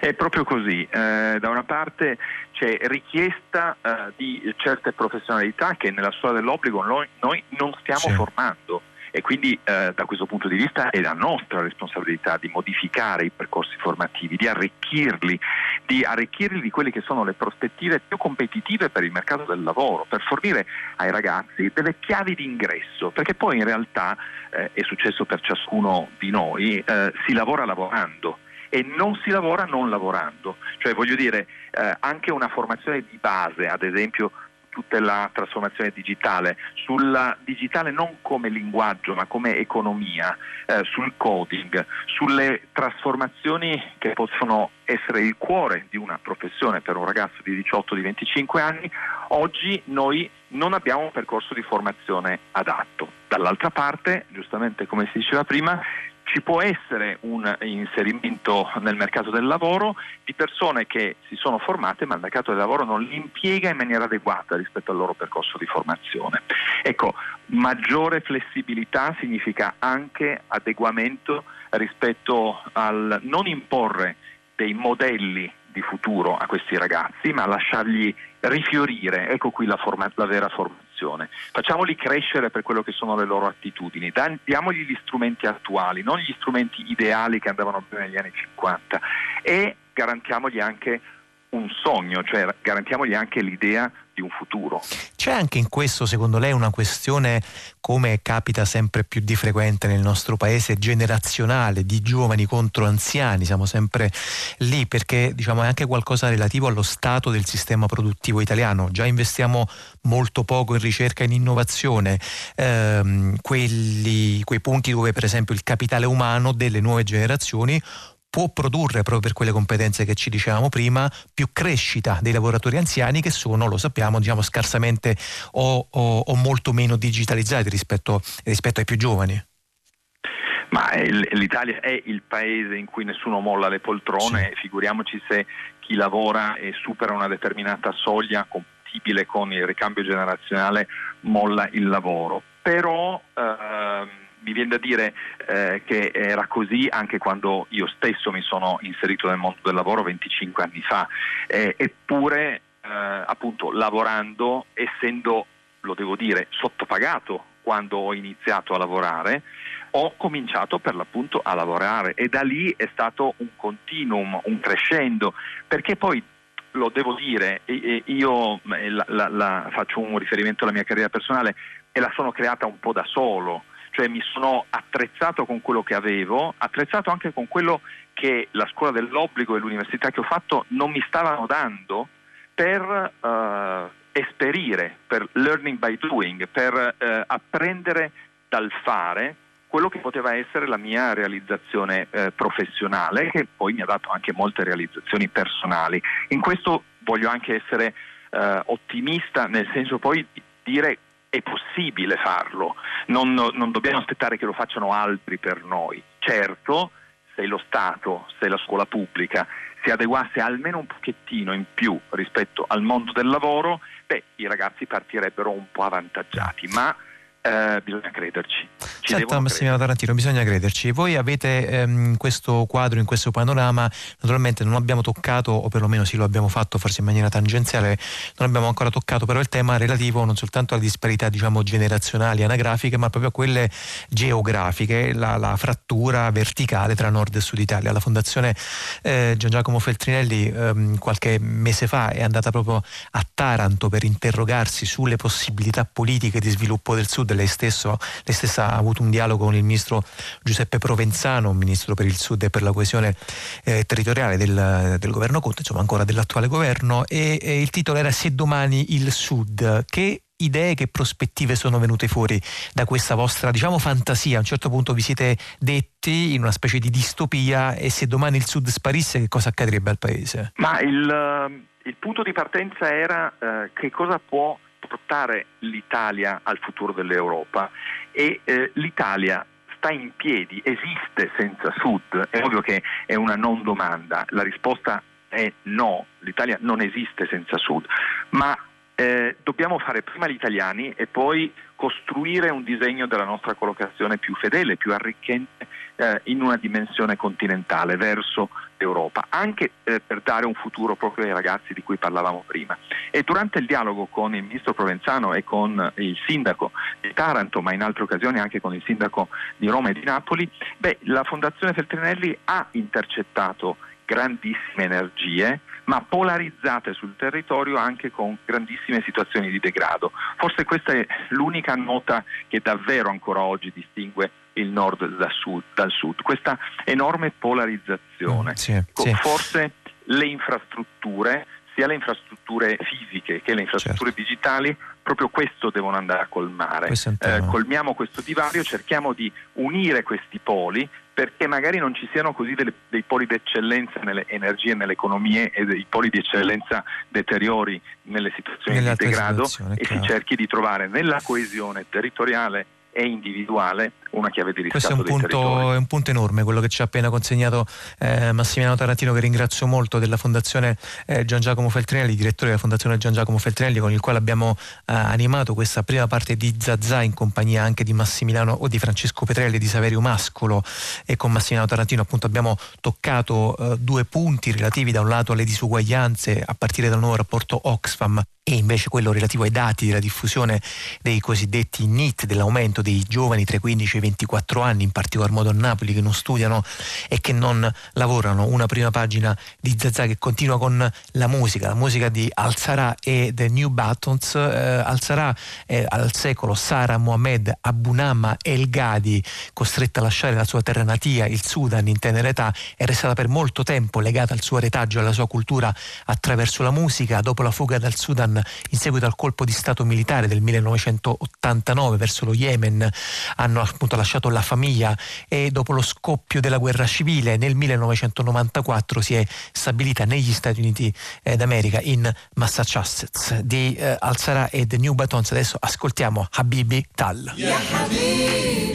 È proprio così, eh, da una parte c'è richiesta eh, di certe professionalità che nella storia dell'obbligo noi, noi non stiamo sì. formando e quindi eh, da questo punto di vista è la nostra responsabilità di modificare i percorsi formativi, di arricchirli, di arricchirli di quelle che sono le prospettive più competitive per il mercato del lavoro, per fornire ai ragazzi delle chiavi di ingresso, perché poi in realtà eh, è successo per ciascuno di noi, eh, si lavora lavorando e non si lavora non lavorando, cioè voglio dire eh, anche una formazione di base, ad esempio tutta la trasformazione digitale, sulla digitale non come linguaggio ma come economia, eh, sul coding, sulle trasformazioni che possono essere il cuore di una professione per un ragazzo di 18-25 anni, oggi noi non abbiamo un percorso di formazione adatto. Dall'altra parte, giustamente come si diceva prima, ci può essere un inserimento nel mercato del lavoro di persone che si sono formate ma il mercato del lavoro non li impiega in maniera adeguata rispetto al loro percorso di formazione. Ecco, maggiore flessibilità significa anche adeguamento rispetto al non imporre dei modelli di futuro a questi ragazzi, ma lasciargli rifiorire, ecco qui la, forma, la vera formazione. Facciamoli crescere per quello che sono le loro attitudini, diamogli gli strumenti attuali, non gli strumenti ideali che andavano bene negli anni 50 e garantiamogli anche un sogno, cioè garantiamogli anche l'idea di un futuro. C'è anche in questo, secondo lei, una questione, come capita sempre più di frequente nel nostro paese, generazionale, di giovani contro anziani, siamo sempre lì perché diciamo, è anche qualcosa relativo allo stato del sistema produttivo italiano. Già investiamo molto poco in ricerca e in innovazione, ehm, quelli, quei punti dove per esempio il capitale umano delle nuove generazioni può produrre, proprio per quelle competenze che ci dicevamo prima, più crescita dei lavoratori anziani che sono, lo sappiamo, diciamo, scarsamente o, o, o molto meno digitalizzati rispetto, rispetto ai più giovani. Ma l'Italia è il paese in cui nessuno molla le poltrone, sì. figuriamoci se chi lavora e supera una determinata soglia compatibile con il ricambio generazionale molla il lavoro. Però ehm, mi viene da dire eh, che era così anche quando io stesso mi sono inserito nel mondo del lavoro 25 anni fa, eh, eppure eh, appunto lavorando, essendo, lo devo dire, sottopagato quando ho iniziato a lavorare, ho cominciato per l'appunto a lavorare. E da lì è stato un continuum, un crescendo, perché poi lo devo dire, io la, la, la, faccio un riferimento alla mia carriera personale e la sono creata un po' da solo cioè mi sono attrezzato con quello che avevo, attrezzato anche con quello che la scuola dell'obbligo e l'università che ho fatto non mi stavano dando per uh, esperire, per learning by doing, per uh, apprendere dal fare quello che poteva essere la mia realizzazione eh, professionale, che poi mi ha dato anche molte realizzazioni personali. In questo voglio anche essere eh, ottimista, nel senso poi di dire è possibile farlo, non, non, dobbiamo aspettare che lo facciano altri per noi. Certo, se lo Stato, se la scuola pubblica si adeguasse almeno un pochettino in più rispetto al mondo del lavoro, beh, i ragazzi partirebbero un po' avvantaggiati, ma eh, bisogna crederci. Ci certo, Massimiliano Tarantino, bisogna crederci. Voi avete ehm, questo quadro, in questo panorama, naturalmente non abbiamo toccato, o perlomeno sì lo abbiamo fatto forse in maniera tangenziale, non abbiamo ancora toccato però il tema relativo non soltanto alle disparità diciamo generazionali, anagrafiche, ma proprio a quelle geografiche, la, la frattura verticale tra nord e sud Italia. La Fondazione eh, Gian Giacomo Feltrinelli ehm, qualche mese fa è andata proprio a Taranto per interrogarsi sulle possibilità politiche di sviluppo del sud lei, stesso, lei stessa ha avuto un dialogo con il ministro Giuseppe Provenzano, ministro per il Sud e per la coesione eh, territoriale del, del, governo Conte, insomma ancora dell'attuale governo, e, e il titolo era Se domani il Sud. Che idee, che prospettive sono venute fuori da questa vostra, diciamo, fantasia? A un certo punto vi siete detti in una specie di distopia e se domani il Sud sparisse che cosa accadrebbe al Paese? Ma il, il punto di partenza era eh, che cosa può portare l'Italia al futuro dell'Europa e eh, l'Italia sta in piedi, esiste senza Sud, è ovvio che è una non domanda, la risposta è no, l'Italia non esiste senza Sud, ma eh, dobbiamo fare prima gli italiani e poi costruire un disegno della nostra collocazione più fedele, più arricchente eh, in una dimensione continentale verso d'Europa, anche eh, per dare un futuro proprio ai ragazzi di cui parlavamo prima. E durante il dialogo con il ministro Provenzano e con il sindaco di Taranto, ma in altre occasioni anche con il sindaco di Roma e di Napoli, beh, la Fondazione Feltrinelli ha intercettato grandissime energie, ma polarizzate sul territorio anche con grandissime situazioni di degrado. Forse questa è l'unica nota che davvero ancora oggi distingue il nord dal sud, dal sud. questa enorme polarizzazione. Sì, sì. Forse le infrastrutture, sia le infrastrutture fisiche che le infrastrutture certo. digitali, proprio questo devono andare a colmare. Eh, colmiamo questo divario, cerchiamo di unire questi poli perché magari non ci siano così delle, dei poli di eccellenza nelle energie, nelle economie e dei poli di eccellenza deteriori nelle situazioni nelle di degrado e si cerchi di trovare nella coesione territoriale e individuale una chiave di riscatto Questo è un, punto, è un punto, enorme quello che ci ha appena consegnato eh, Massimiliano Tarantino che ringrazio molto della Fondazione eh, Gian Giacomo Feltrinelli, direttore della Fondazione Gian Giacomo Feltrinelli con il quale abbiamo eh, animato questa prima parte di Zazà in compagnia anche di Massimiliano o di Francesco Petrelli di Saverio Mascolo. E con Massimiliano Tarantino appunto abbiamo toccato eh, due punti relativi da un lato alle disuguaglianze a partire dal nuovo rapporto Oxfam e invece quello relativo ai dati della diffusione dei cosiddetti NIT, dell'aumento dei giovani tra i 15 e i 24 anni, in particolar modo a Napoli, che non studiano e che non lavorano. Una prima pagina di Zazà che continua con la musica, la musica di Al-Sarà e The New Buttons. Eh, Al-Sarà è al secolo Sara Mohamed Abunama El Ghadi, costretta a lasciare la sua terra natia, il Sudan, in tenera età, è restata per molto tempo legata al suo retaggio e alla sua cultura attraverso la musica. Dopo la fuga dal Sudan in seguito al colpo di Stato militare del 1989 verso lo Yemen hanno appunto lasciato la famiglia e dopo lo scoppio della guerra civile nel 1994 si è stabilita negli Stati Uniti eh, d'America in Massachusetts di eh, Al-Sara e The New Batons. Adesso ascoltiamo Habibi Tal. Yeah, Habibi.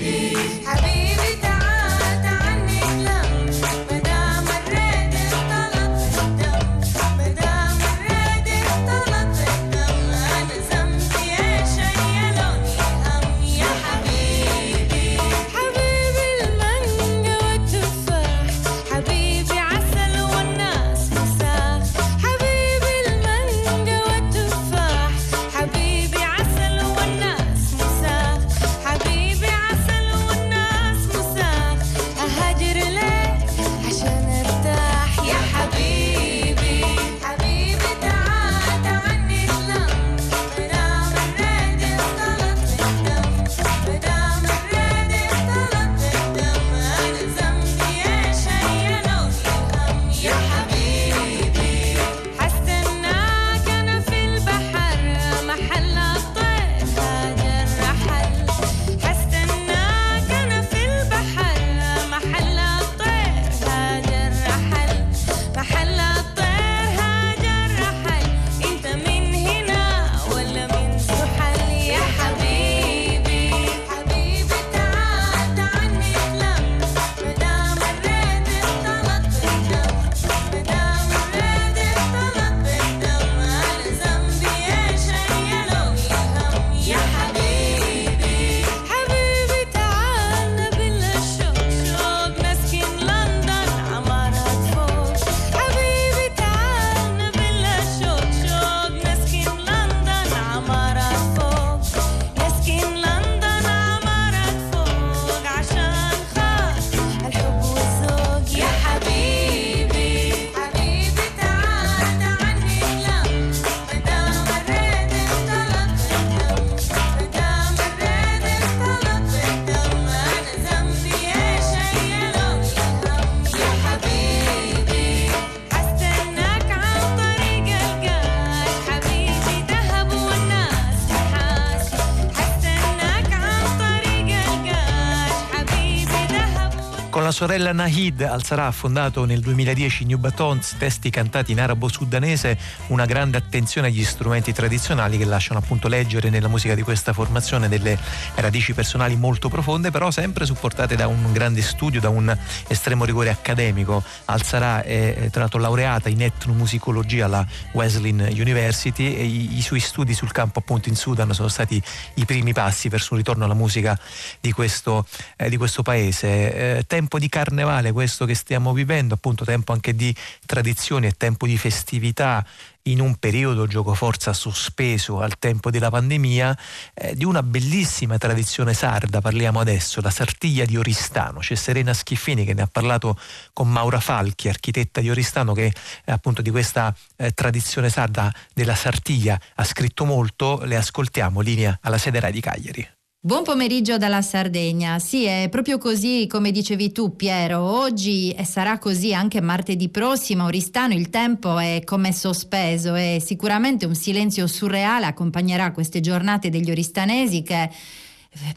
Sorella Nahid Al-Sarà ha fondato nel 2010 New Batons, testi cantati in arabo-sudanese, una grande attenzione agli strumenti tradizionali che lasciano appunto leggere nella musica di questa formazione delle radici personali molto profonde, però sempre supportate da un grande studio, da un estremo rigore accademico. Al-Sarà è tra l'altro laureata in etnomusicologia alla Wesleyan University e i, i suoi studi sul campo appunto in Sudan sono stati i primi passi verso un ritorno alla musica di questo, eh, di questo paese. Eh, tempo tempo di carnevale questo che stiamo vivendo, appunto tempo anche di tradizioni e tempo di festività in un periodo gioco forza sospeso al tempo della pandemia eh, di una bellissima tradizione sarda, parliamo adesso, la Sartiglia di Oristano. C'è Serena Schiffini che ne ha parlato con Maura Falchi, architetta di Oristano, che eh, appunto di questa eh, tradizione sarda della Sartiglia ha scritto molto. Le ascoltiamo, linea alla sede Rai di Cagliari. Buon pomeriggio dalla Sardegna. Sì, è proprio così come dicevi tu Piero. Oggi e sarà così anche martedì prossimo. Oristano il tempo è come sospeso e sicuramente un silenzio surreale accompagnerà queste giornate degli oristanesi che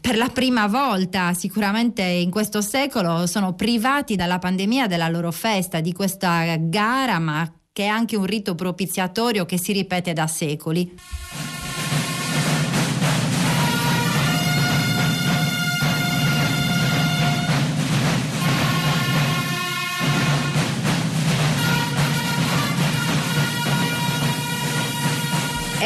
per la prima volta sicuramente in questo secolo sono privati dalla pandemia della loro festa, di questa gara, ma che è anche un rito propiziatorio che si ripete da secoli.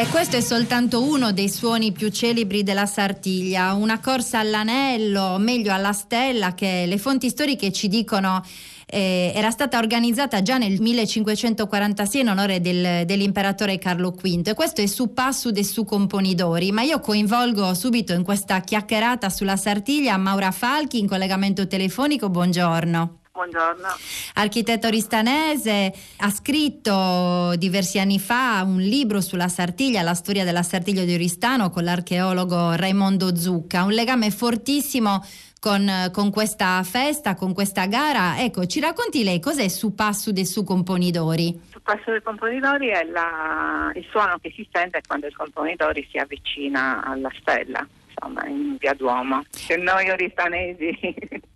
E questo è soltanto uno dei suoni più celebri della Sartiglia, una corsa all'anello, meglio alla stella, che le fonti storiche ci dicono eh, era stata organizzata già nel 1546 in onore del, dell'imperatore Carlo V e questo è su Passud e su Componidori, ma io coinvolgo subito in questa chiacchierata sulla Sartiglia Maura Falchi in collegamento telefonico, buongiorno. Buongiorno. Architetto ristanese, ha scritto diversi anni fa un libro sulla Sartiglia, la storia della Sartiglia di Oristano con l'archeologo Raimondo Zucca, un legame fortissimo con, con, questa festa, con questa gara. Ecco, ci racconti lei cos'è su Passu de Su Componidori? Su Passu dei Componidori è la, il suono che si sente quando il componidori si avvicina alla stella insomma, in via Duomo, che noi oristanesi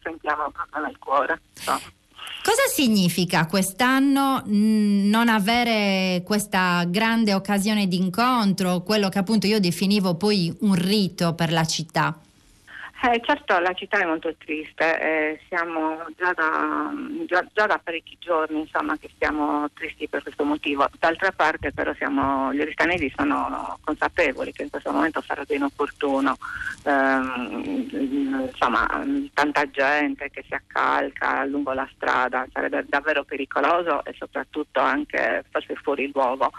sentiamo proprio nel cuore. So. Cosa significa quest'anno mh, non avere questa grande occasione di incontro, quello che appunto io definivo poi un rito per la città? Eh, certo, la città è molto triste, eh, siamo già da, già, già da, parecchi giorni insomma, che siamo tristi per questo motivo. D'altra parte però siamo, gli oristanesi sono consapevoli che in questo momento sarebbe inopportuno, eh, insomma, tanta gente che si accalca lungo la strada, sarebbe davvero pericoloso e soprattutto anche forse fuori luogo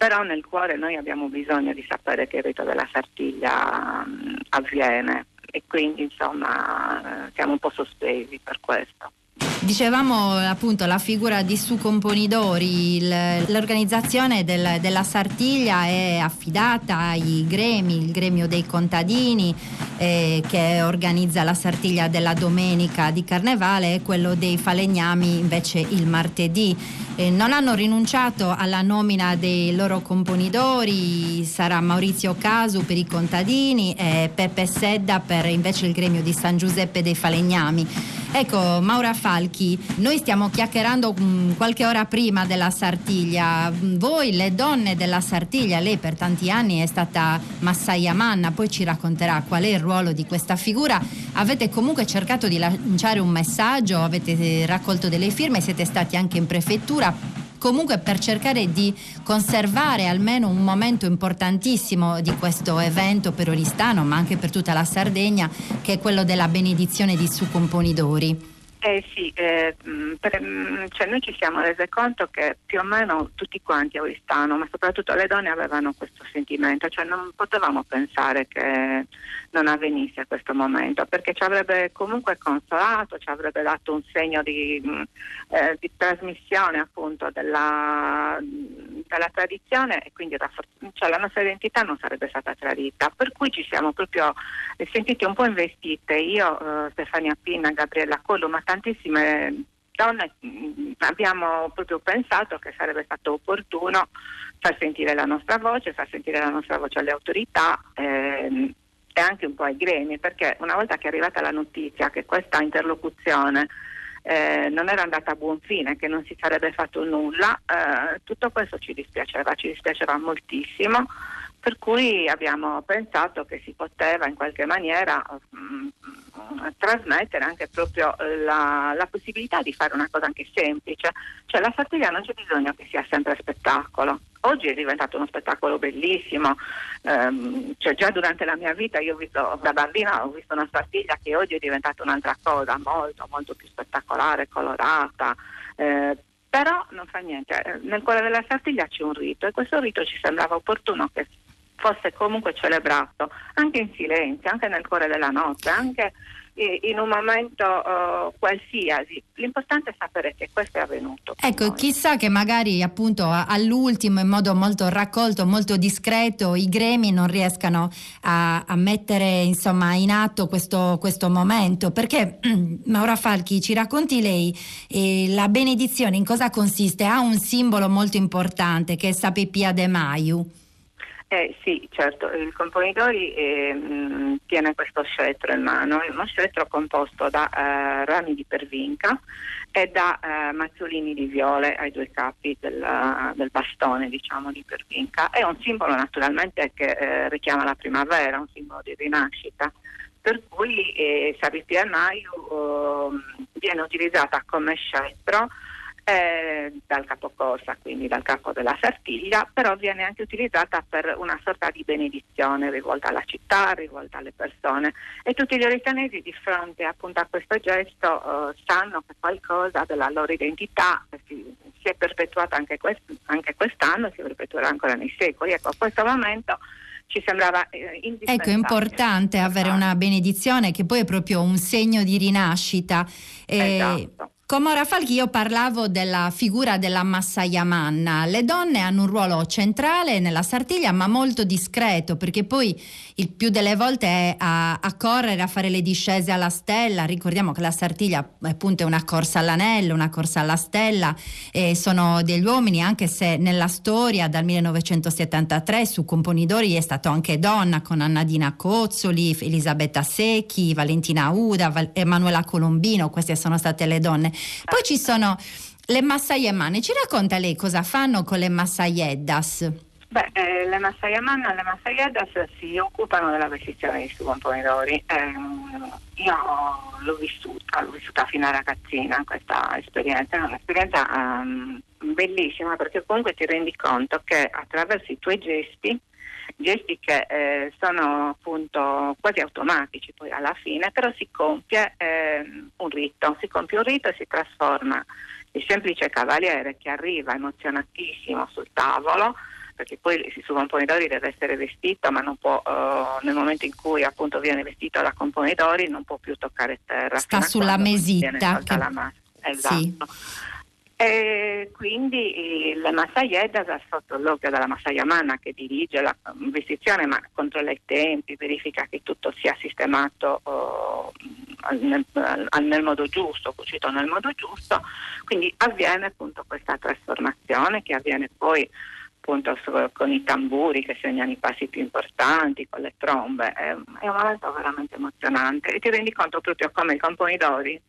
però nel cuore noi abbiamo bisogno di sapere che il rito della Sartiglia um, avviene e quindi insomma siamo un po' sospesi per questo. Dicevamo appunto la figura di Su Componidori, l'organizzazione del, della Sartiglia è affidata ai gremi, il gremio dei contadini eh, che organizza la Sartiglia della domenica di Carnevale e quello dei falegnami invece il martedì. Eh, non hanno rinunciato alla nomina dei loro componidori, sarà Maurizio Casu per i contadini e Peppe Sedda per invece il gremio di San Giuseppe dei falegnami. Ecco, Maura Falchi, noi stiamo chiacchierando mh, mm, qualche ora prima della Sartiglia. Voi, le donne della Sartiglia, lei per tanti anni è stata massaia manna, poi ci racconterà qual è il ruolo di questa figura. Avete comunque cercato di lanciare un messaggio, avete raccolto delle firme, siete stati anche in prefettura comunque per cercare di conservare almeno un momento importantissimo di questo evento per Oristano, ma anche per tutta la Sardegna, che è quello della benedizione di Su Componidori. Eh sì, eh, mm, per, mm, cioè noi ci siamo resi conto che più o meno tutti quanti a Oristano, ma soprattutto le donne avevano questo sentimento, cioè non potevamo pensare che non avvenisse questo momento, perché ci avrebbe comunque consolato, ci avrebbe dato un segno di, mm, eh, di trasmissione appunto della, della, tradizione e quindi cioè, la nostra identità non sarebbe stata tradita, per cui ci siamo proprio sentiti un po' investite, io, eh, Stefania Pinna, Gabriella Collo, ma tantissime donne mm, abbiamo proprio pensato che sarebbe stato opportuno far sentire la nostra voce, far sentire la nostra voce alle autorità ehm, e anche un po' ai gremi, perché una volta che è arrivata la notizia che questa interlocuzione eh, non era andata a buon fine, che non si sarebbe fatto nulla, eh, tutto questo ci dispiaceva, ci dispiaceva moltissimo, per cui abbiamo pensato che si poteva in qualche maniera mh, mm, trasmettere anche proprio la, la, possibilità di fare una cosa anche semplice, cioè la sartiglia non c'è bisogno che sia sempre spettacolo. Oggi è diventato uno spettacolo bellissimo, ehm, cioè già durante la mia vita io ho visto, da bambina ho visto una sartiglia che oggi è diventata un'altra cosa, molto molto più spettacolare, colorata, eh, però non fa niente, nel cuore della sartiglia c'è un rito e questo rito ci sembrava opportuno che fosse comunque celebrato anche in silenzio, anche nel cuore della notte, anche in un momento uh, qualsiasi. L'importante è sapere che questo è avvenuto. Ecco, noi. chissà che magari appunto all'ultimo in modo molto raccolto, molto discreto, i gremi non riescano a, a mettere insomma in atto questo, questo momento. Perché Maura Falchi ci racconti lei eh, la benedizione in cosa consiste? Ha un simbolo molto importante che è Sapepia de Maio. Eh, sì, certo, il componitore eh, tiene questo scettro in mano, è uno scettro composto da eh, rami di pervinca e da eh, mazzolini di viole ai due capi del, del, bastone diciamo, di pervinca. È un simbolo naturalmente che eh, richiama la primavera, un simbolo di rinascita, per cui eh, Sabi Pianaio viene utilizzata come scettro eh, dal capocorsa, quindi dal capo della sartiglia, però viene anche utilizzata per una sorta di benedizione rivolta alla città, rivolta alle persone e tutti gli oritanesi di fronte appunto a questo gesto eh, sanno che qualcosa della loro identità si, si è perpetuata anche, quest- anche quest'anno, si perpetuerà ancora nei secoli. Ecco, a questo momento ci sembrava eh, indispensabile. Ecco, è importante avere una benedizione che poi è proprio un segno di rinascita. Eh, esatto. Con Mora Falchi io parlavo della figura della massaia manna. Le donne hanno un ruolo centrale nella Sartiglia, ma molto discreto, perché poi il più delle volte è a, a correre, a fare le discese alla stella. Ricordiamo che la Sartiglia appunto è una corsa all'anello, una corsa alla stella, e sono degli uomini, anche se nella storia dal 1973 su Componidori è stato anche donna, con Annadina Cozzoli, Elisabetta Secchi, Valentina Uda, Emanuela Colombino, queste sono state le donne poi ci sono le massaiemane. Ci racconta lei cosa fanno con le massaieddas? Beh, eh, le massaiemane e le massaieddas si occupano della vestizione dei subomponitori. Eh, io l'ho vissuta, l'ho vissuta fino a ragazzina questa esperienza, è un'esperienza um, bellissima perché comunque ti rendi conto che attraverso i tuoi gesti gesti che eh, sono appunto quasi automatici poi alla fine, però si compie eh, un rito, si compie un rito e si trasforma il semplice cavaliere che arriva emozionatissimo sul tavolo perché poi il suo componitore deve essere vestito, ma non può, uh, nel momento in cui appunto viene vestito da componitore non può più toccare terra. Sta sulla mesita. Che... La. Esatto. Sì. E quindi la Massaiedda sotto l'occhio della Massaiamana che dirige la vestizione ma controlla i tempi, verifica che tutto sia sistemato oh, nel, nel, modo giusto, cucito nel modo giusto, quindi avviene appunto questa trasformazione che avviene poi appunto con i tamburi che segnano i passi più importanti, con le trombe, è, è un momento veramente emozionante. E ti rendi conto proprio come i componidori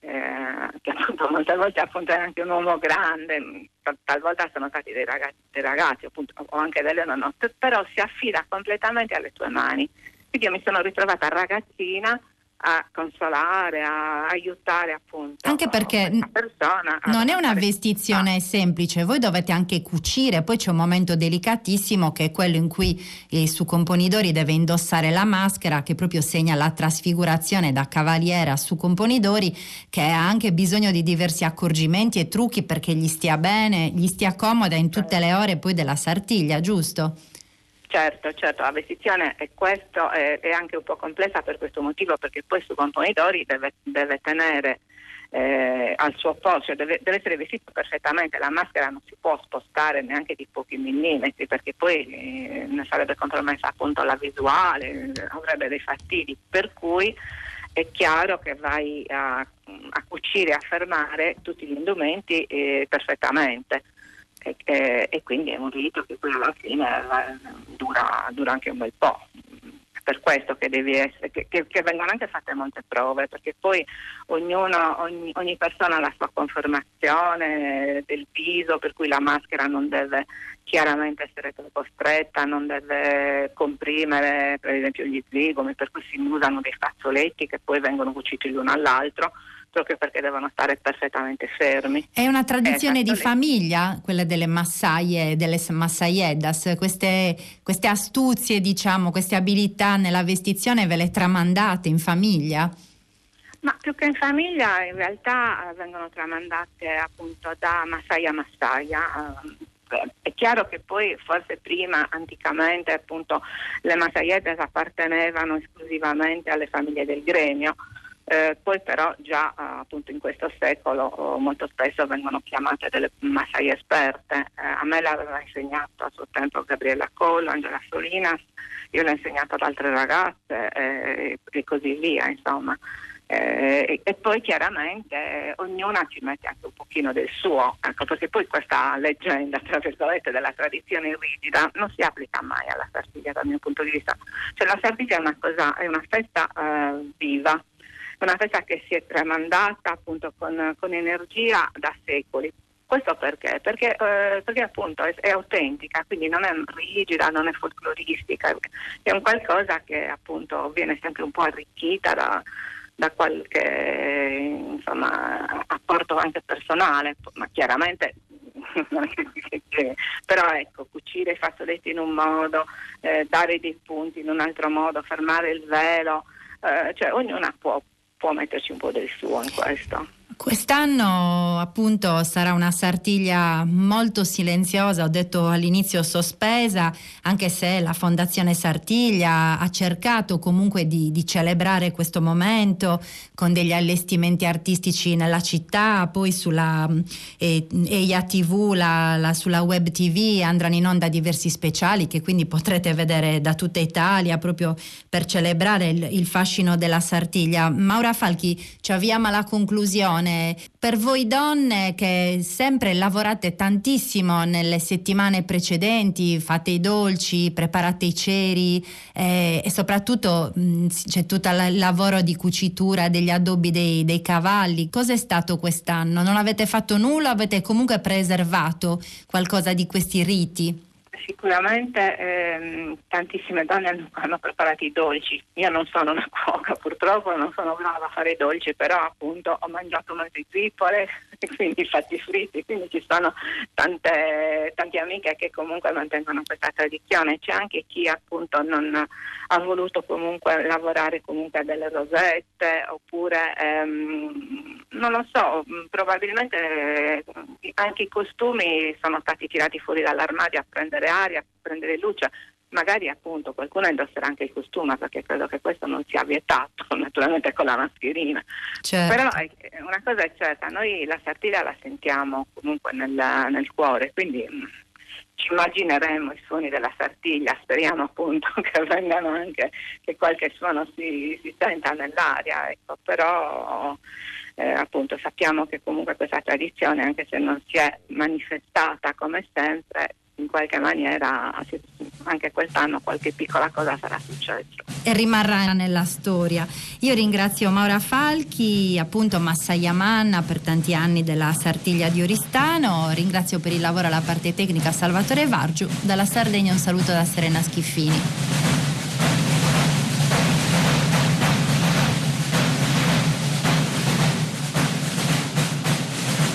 eh, che appunto molte volte è anche un uomo grande, talvolta sono stati dei ragazzi, dei ragazzi appunto, o anche delle nonne, però si affida completamente alle tue mani. Quindi io mi sono ritrovata ragazzina a consolare, a aiutare appunto anche perché persona non è una vestizione ah. semplice voi dovete anche cucire poi c'è un momento delicatissimo che è quello in cui il suo componidori deve indossare la maschera che proprio segna la trasfigurazione da cavaliere a su componidori che ha anche bisogno di diversi accorgimenti e trucchi perché gli stia bene gli stia comoda in tutte le ore poi della sartiglia giusto? Certo, certo, la vestizione è questo, è, è, anche un po' complessa per questo motivo, perché poi su componitori deve, deve tenere eh, al suo posto, cioè deve, deve, essere vestito perfettamente, la maschera non si può spostare neanche di pochi millimetri perché poi eh, ne sarebbe compromessa appunto la visuale, avrebbe dei fastidi, per cui è chiaro che vai a, a cucire a fermare tutti gli indumenti eh, perfettamente e, e, e, quindi è un rito che poi alla fine dura, dura anche un bel po' per questo che, essere, che, che, che, vengono anche fatte molte prove, perché poi ognuno, ogni, ogni, persona ha la sua confermazione del viso, per cui la maschera non deve chiaramente essere troppo stretta, non deve comprimere per esempio gli zigomi, per cui si usano dei fazzoletti che poi vengono cuciti l'uno all'altro proprio perché devono stare perfettamente fermi. È una tradizione eh, di famiglia, quella delle massaie, delle massaiedas, queste, queste astuzie, diciamo, queste abilità nella vestizione ve le tramandate in famiglia? Ma più che in famiglia in realtà vengono tramandate appunto da massaia a massaia. Eh, è chiaro che poi forse prima, anticamente, appunto, le massaietas appartenevano esclusivamente alle famiglie del gremio. Eh, poi però già eh, appunto in questo secolo eh, molto spesso vengono chiamate delle massaie esperte. Eh, a me l'aveva insegnato a suo tempo Gabriella Collo, Angela Solinas, io l'ho insegnato ad altre ragazze eh, e così via, insomma. Eh, e, poi chiaramente ognuna ci mette anche un pochino del suo, ecco, perché poi questa leggenda, tra virgolette, della tradizione rigida non si applica mai alla Sardegna dal mio punto di vista. Cioè la Sardegna è una, cosa, è una festa viva, una festa che si è tramandata appunto con, con energia da secoli. Questo perché? Perché, eh, perché appunto è, è, autentica, quindi non è rigida, non è folcloristica, è un qualcosa che appunto viene sempre un po' arricchita da, da qualche insomma, apporto anche personale, ma chiaramente però ecco, cucire i fazzoletti in un modo, eh, dare dei punti in un altro modo, fermare il velo, eh, cioè ognuna può, può metterci un po' del suo in questo. Quest'anno appunto sarà una Sartiglia molto silenziosa, ho detto all'inizio sospesa, anche se la Fondazione Sartiglia ha cercato comunque di, di celebrare questo momento con degli allestimenti artistici nella città, poi sulla eh, EIA TV, la, la, sulla web TV andranno in onda diversi speciali che quindi potrete vedere da tutta Italia proprio per celebrare il, il fascino della Sartiglia. Maura Falchi, ci avviamo alla conclusione donne, per voi donne che sempre lavorate tantissimo nelle settimane precedenti, fate i dolci, preparate i ceri eh, e soprattutto mh, c'è tutto il lavoro di cucitura degli addobbi dei, dei cavalli. Cos'è stato quest'anno? Non avete fatto nulla? Avete comunque preservato qualcosa di questi riti? Sicuramente ehm, tantissime donne hanno, hanno, preparato i dolci. Io non sono una cuoca, purtroppo non sono brava a fare i dolci, però appunto ho mangiato molte zippole, quindi fatti fritti, quindi ci sono tante, tante amiche che comunque mantengono questa tradizione. C'è anche chi appunto non ha voluto comunque lavorare comunque a delle rosette oppure ehm, non lo so, probabilmente eh, anche i costumi sono stati tirati fuori dall'armadio a prendere aria, prendere luce. Magari appunto qualcuno indosserà anche il costume perché credo che questo non sia vietato, naturalmente con la mascherina. Certo. Però eh, una cosa è certa, noi la sartilia la sentiamo comunque nel, nel cuore, quindi mm, ci immagineremo i suoni della sartiglia, speriamo appunto che vengano anche, che qualche suono si, si senta nell'aria, ecco, però eh, appunto sappiamo che comunque questa tradizione, anche se non si è manifestata come sempre, in qualche maniera anche quest'anno qualche piccola cosa sarà successa. E rimarrà nella storia. Io ringrazio Maura Falchi, appunto Massaia Manna per tanti anni della Sartiglia di Oristano, ringrazio per il lavoro alla parte tecnica Salvatore Vargiu, dalla Sardegna un saluto da Serena Schiffini.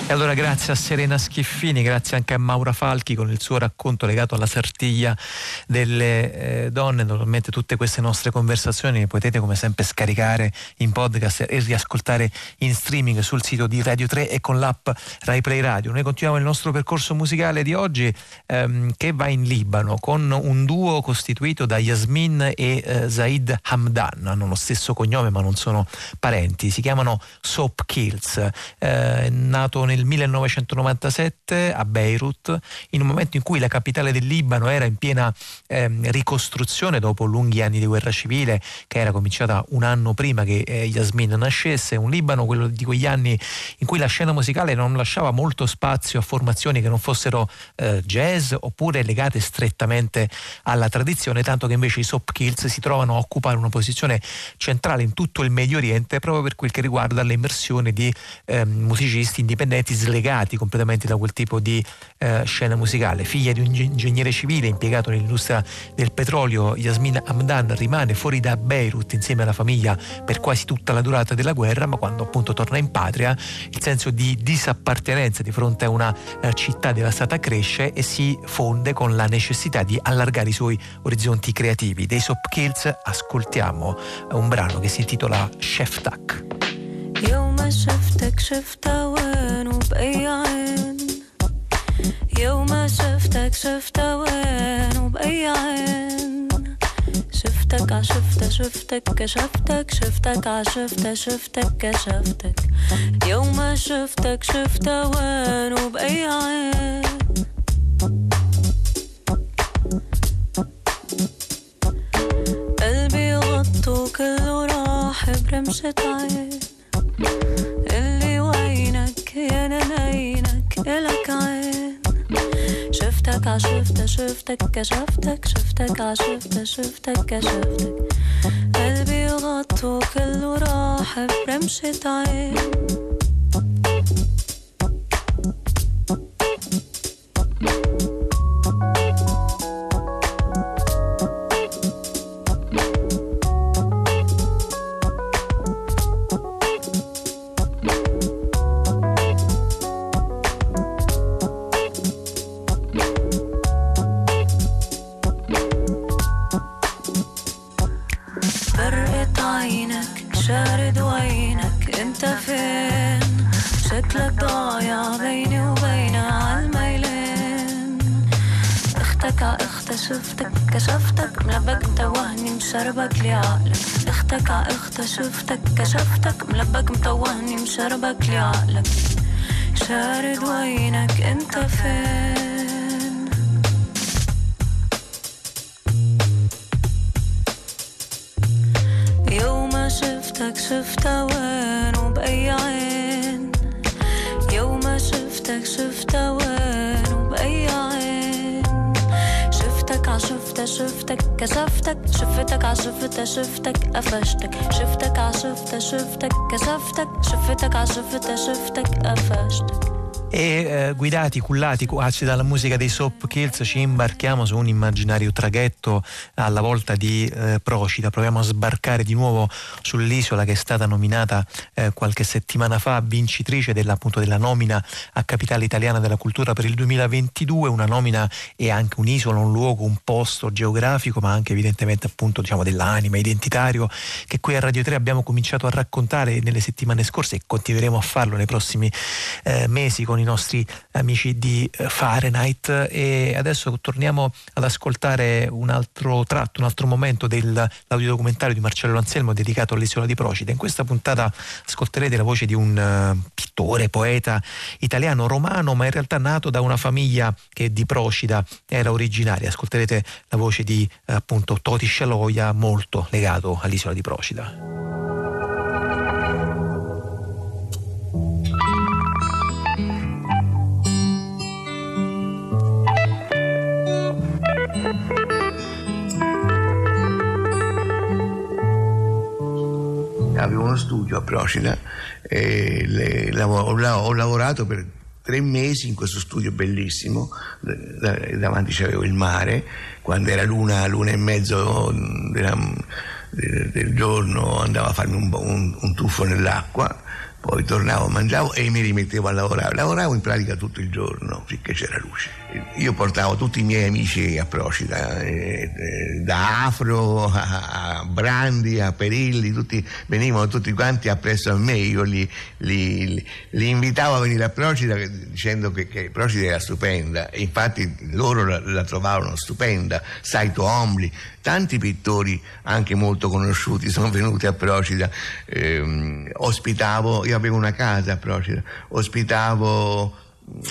E allora grazie a Serena Schiffini, grazie anche a Maura Falchi con il suo racconto legato alla sartiglia delle eh, donne. Naturalmente tutte queste nostre conversazioni le potete come sempre scaricare in podcast e riascoltare in streaming sul sito di Radio 3 e con l'app Rai Play Radio. Noi continuiamo il nostro percorso musicale di oggi ehm, che va in Libano con un duo costituito da Yasmin e eh, Zaid Hamdan. Hanno lo stesso cognome ma non sono parenti. Si chiamano Soap Kills. Eh, nato nel nel 1997 a Beirut, in un momento in cui la capitale del Libano era in piena eh, ricostruzione dopo lunghi anni di guerra civile che era cominciata un anno prima che eh, Yasmin nascesse, un Libano quello di quegli anni in cui la scena musicale non lasciava molto spazio a formazioni che non fossero eh, jazz oppure legate strettamente alla tradizione, tanto che invece i Sop Kills si trovano a occupare una posizione centrale in tutto il Medio Oriente proprio per quel che riguarda l'immersione di eh, musicisti indipendenti slegati completamente da quel tipo di eh, scena musicale. Figlia di un ingegnere civile impiegato nell'industria del petrolio, Yasmin Hamdan rimane fuori da Beirut insieme alla famiglia per quasi tutta la durata della guerra, ma quando appunto torna in patria il senso di disappartenenza di fronte a una eh, città devastata cresce e si fonde con la necessità di allargare i suoi orizzonti creativi. Dei Sop Kills ascoltiamo un brano che si intitola Chef Tuck. يوم شفتك شفت وين وبأي عين؟ يوم شفتك شفت وين وبأي عين؟ شفتك عشفتك شفتك كشفتك شفتك عشفتك شفتك كشفتك يوم شفتك شفت وين وبأي عين؟ قلبي غطو كله راح برمشة عين اللي وينك؟ يا نينك إلك عين. شفتك عشفتك شفتك كشفتك شفتك عشفتك شفتك كشفتك قلبي غطو كله راح برمشة عين. شارد وينك. انت فين؟ شكلك ضايع بيني وبينها عالميلين. أختك ع شفتك كشفتك. ملبك متوهني مشربك لعقلك أختك ع شفتك كشفتك. ملبك متوهني مشربك لعقلك شارد وينك. انت فين؟ شفتك شفت وين وبأي عين يوم شفتك شفت وين وبأي عين شفتك عشفتك شفتك كشفتك شفتك عشفتك شفتك قفشتك شفتك عشفتك شفتك كشفتك شفتك عشفتك شفتك قفشتك E eh, guidati, cullati quasi dalla musica dei Soap Kills ci imbarchiamo su un immaginario traghetto alla volta di eh, Procida, proviamo a sbarcare di nuovo sull'isola che è stata nominata eh, qualche settimana fa vincitrice della, appunto, della nomina a capitale italiana della cultura per il 2022, una nomina è anche un'isola, un luogo, un posto geografico ma anche evidentemente appunto diciamo dell'anima identitario che qui a Radio 3 abbiamo cominciato a raccontare nelle settimane scorse e continueremo a farlo nei prossimi eh, mesi con i nostri amici di eh, Fahrenheit e adesso torniamo ad ascoltare un altro tratto, un altro momento dell'audiodocumentario di Marcello Anselmo dedicato all'isola di Procida. In questa puntata ascolterete la voce di un uh, pittore, poeta italiano romano, ma in realtà nato da una famiglia che di Procida era originaria. Ascolterete la voce di uh, appunto Toti Scialoia, molto legato all'isola di Procida. Avevo uno studio a Procida e le, ho, ho, lavorato per tre mesi in questo studio bellissimo, davanti c'avevo il mare, quando era l'una, l'una e mezzo della, del, del, giorno andavo a farmi un, un, un tuffo nell'acqua, poi tornavo, mangiavo e mi rimettevo a lavorare. Lavoravo in pratica tutto il giorno finché c'era luce. Io portavo tutti i miei amici a Procida, eh, da Afro a, Brandi a Perilli, tutti, venivano tutti quanti appresso a me, io li, li, li, invitavo a venire a Procida dicendo che, che, Procida era stupenda e infatti loro la, la trovavano stupenda, Saito Ombli, tanti pittori anche molto conosciuti sono venuti a Procida, eh, ospitavo, io avevo una casa a Procida, ospitavo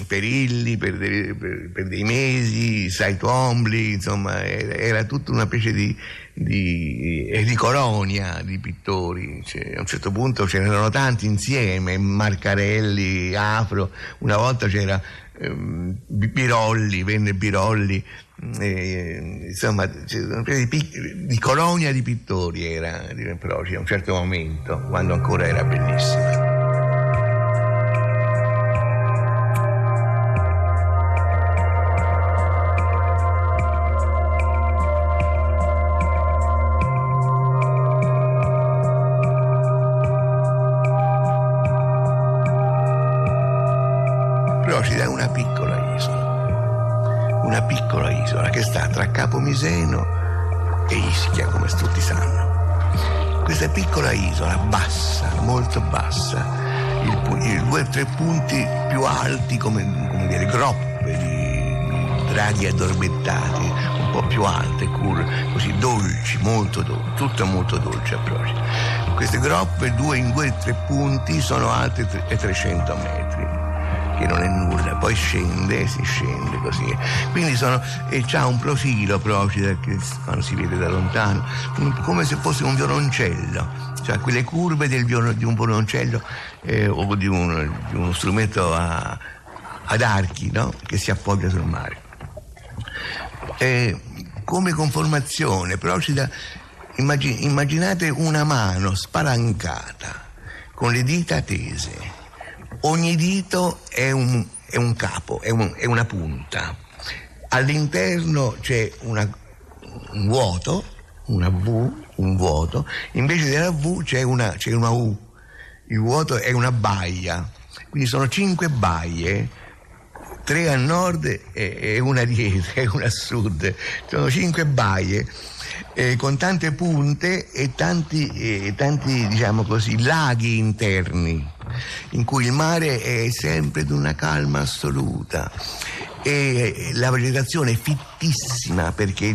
Perilli per, dei, per, per dei mesi, Sai Twombly, insomma era, era tutta una specie di, di, eh, di colonia di pittori. Cioè, a un certo punto ce n'erano tanti insieme, Marcarelli, Afro, una volta c'era ehm, Birolli, venne Birolli, eh, insomma una specie di, di, colonia di pittori era di Proci a un certo momento, quando ancora era bellissima. Capomiseno e Ischia, come tutti sanno. Questa piccola isola, bassa, molto bassa, il due o tre punti più alti come, come delle groppe di draghi addormentati, un po' più alte, curve, così dolci, molto dolci, tutto molto dolce a Procida. Queste groppe, due in due o tre punti, sono alte 300 metri che non è nulla, poi scende, si scende così. Quindi sono, e c'ha un profilo Procida che si vede da lontano, come se fosse un violoncello, cioè quelle curve del, di un violoncello eh, o di, un, di, uno strumento a, ad archi no? che si appoggia sul mare. E come conformazione, Procida, immagin, immaginate una mano spalancata con le dita tese Ogni dito è un, è un capo, è, un, è, una punta. All'interno c'è una, un vuoto, una V, un vuoto, invece della V c'è una, c'è una U. Il vuoto è una baia. Quindi sono cinque baie tre a nord e, una dietro e una a sud. Sono cinque baie eh, con tante punte e tanti, eh, tanti diciamo così, laghi interni in cui il mare è sempre di una calma assoluta e la vegetazione è fittissima perché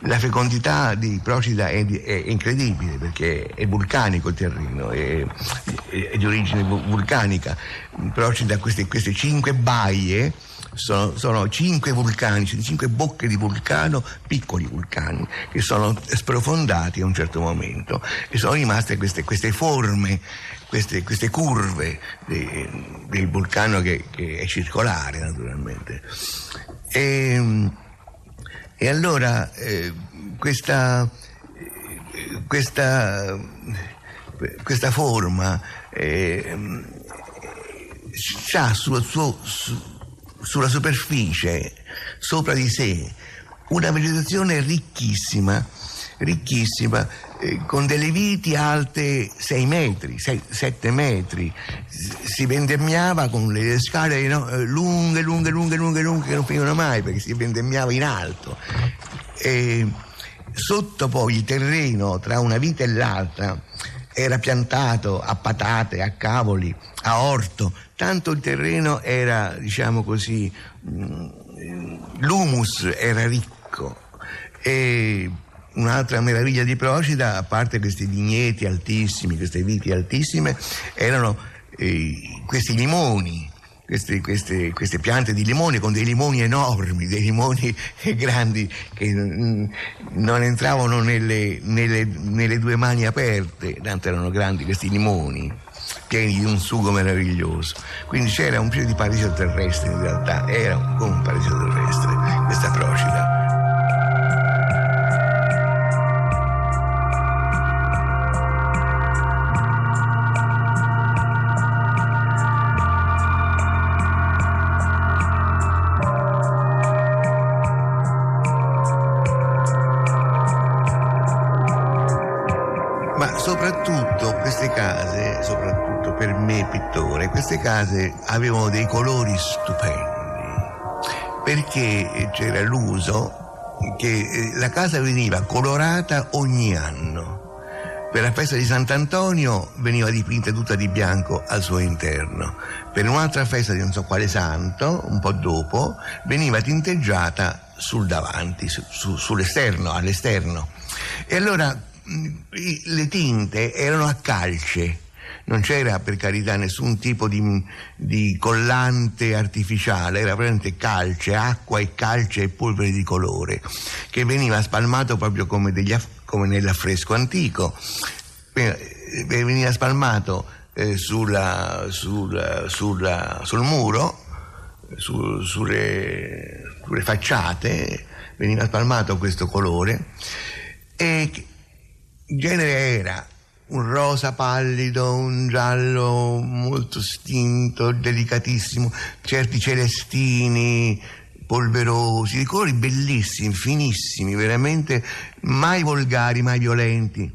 la fecondità di Procida è, è, incredibile perché è vulcanico il terreno, è, è di origine vulcanica. Procida queste, queste cinque baie sono, sono, cinque vulcani, cinque bocche di vulcano, piccoli vulcani, che sono sprofondati a un certo momento e sono rimaste queste, queste forme, queste, queste curve de, del vulcano che, che, è circolare naturalmente. E, e allora eh, questa, questa, questa, forma eh, ha sul suo, su, sulla superficie, sopra di sé, una vegetazione ricchissima, ricchissima, eh, con delle viti alte 6 metri, 7 metri. Si vendemmiava con le scale no, eh, lunghe, lunghe, lunghe, lunghe, lunghe, che non finivano mai perché si vendemmiava in alto. E sotto poi il terreno tra una vita e l'altra era piantato a patate, a cavoli, a orto, tanto il terreno era, diciamo così, mm, l'humus era ricco e un'altra meraviglia di Procida, a parte questi vigneti altissimi, queste viti altissime, erano eh, questi limoni queste, queste, queste, piante di limoni con dei limoni enormi, dei limoni grandi che non entravano nelle, nelle, nelle due mani aperte, tanto erano grandi questi limoni pieni di un sugo meraviglioso. Quindi c'era un più di paradiso terrestre in realtà, era come un paradiso terrestre questa Procida. Avevano dei colori stupendi perché c'era l'uso che eh, la casa veniva colorata ogni anno. Per la festa di Sant'Antonio veniva dipinta tutta di bianco al suo interno. Per un'altra festa di non so quale santo, un po' dopo, veniva tinteggiata sul davanti, su, su, sull'esterno, all'esterno. E allora le tinte erano a calce, non c'era per carità nessun tipo di, di collante artificiale, era veramente calce, acqua e calce e polvere di colore che veniva spalmato proprio come, degli, come nell'affresco antico, eh, veniva spalmato eh, sulla, sulla, sulla, sul muro, su, sulle, sulle facciate, veniva spalmato questo colore e il genere era un rosa pallido, un giallo molto stinto, delicatissimo, certi celestini polverosi, di colori bellissimi, finissimi, veramente mai volgari, mai violenti.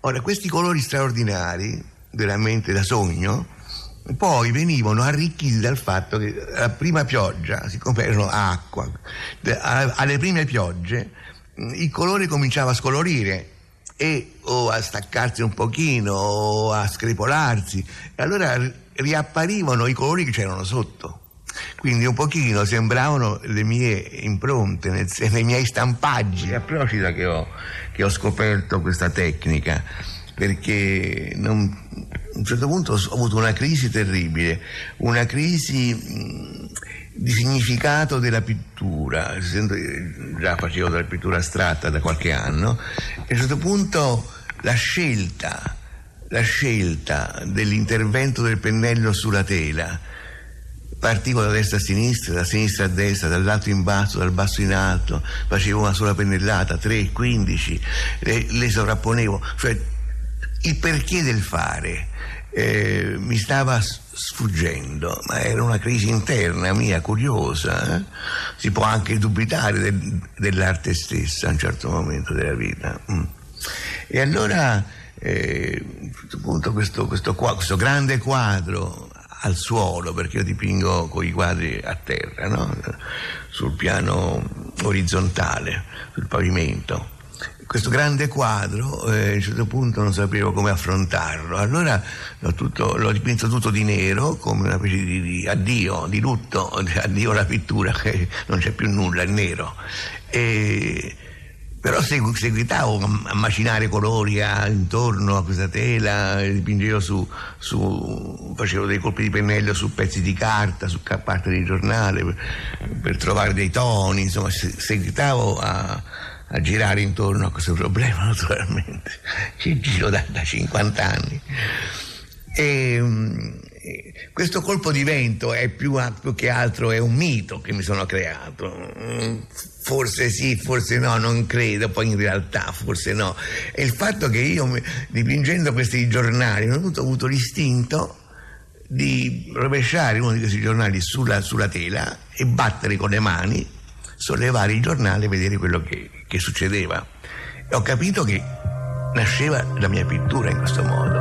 Ora, questi colori straordinari, veramente da sogno, poi venivano arricchiti dal fatto che la prima pioggia, siccome erano acqua, alle prime piogge il colore cominciava a scolorire e o a staccarsi un pochino o a screpolarsi e allora riapparivano i colori che c'erano sotto. Quindi un pochino sembravano le mie impronte, i miei stampaggi. È a Procida che ho, che ho scoperto questa tecnica? Perché non, a un certo punto ho avuto una crisi terribile, una crisi di significato della pittura, già facevo della pittura astratta da qualche anno, e a un certo punto la scelta, la scelta dell'intervento del pennello sulla tela, partivo da destra a sinistra, da sinistra a destra, dall'alto in basso, dal basso in alto, facevo una sola pennellata, 3, 15, le, le sovrapponevo, cioè il perché del fare eh, mi stava sfuggendo, ma era una crisi interna mia, curiosa. Eh? Si può anche dubitare del, dell'arte stessa a un certo momento della vita. Mm. E allora, eh, appunto, questo, questo, questo, grande quadro al suolo, perché io dipingo con i quadri a terra, no? sul piano orizzontale, sul pavimento questo grande quadro, eh, a un certo punto non sapevo come affrontarlo, allora l'ho, tutto, l'ho dipinto tutto di nero come una specie di, di addio, di lutto, addio alla pittura, che non c'è più nulla, è nero. E, però segu- seguitavo a macinare colori a, intorno a questa tela, dipingevo su, su, facevo dei colpi di pennello su pezzi di carta, su parte di giornale per, per trovare dei toni, insomma seguitavo a a girare intorno a questo problema naturalmente, ci giro da, da 50 anni. E, mm, questo colpo di vento è più, più, che altro è un mito che mi sono creato. Mm, forse sì, forse no, non credo, poi in realtà forse no. È il fatto che io dipingendo questi giornali ho avuto, avuto l'istinto di rovesciare uno di questi giornali sulla, sulla tela e battere con le mani, sollevare il giornale e vedere quello che, che succedeva. E ho capito che nasceva la mia pittura in questo modo.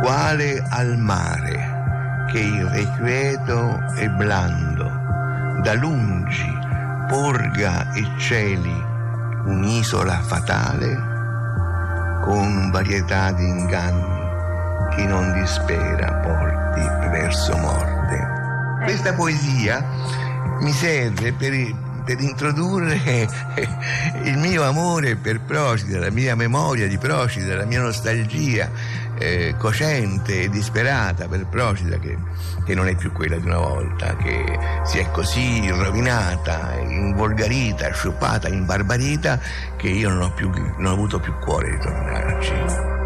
Uguale al mare, che irrequieto e blando, da lungi porga e cieli un'isola fatale con varietà di inganni chi non dispera porti verso morte. Questa poesia mi serve per, per introdurre il mio amore per Procida, la mia memoria di Procida, la mia nostalgia eh, cocente e disperata per Procida che, che, non è più quella di una volta, che si è così rovinata, involgarita, sciupata, imbarbarita che io non ho, più, non ho avuto più cuore di tornarci.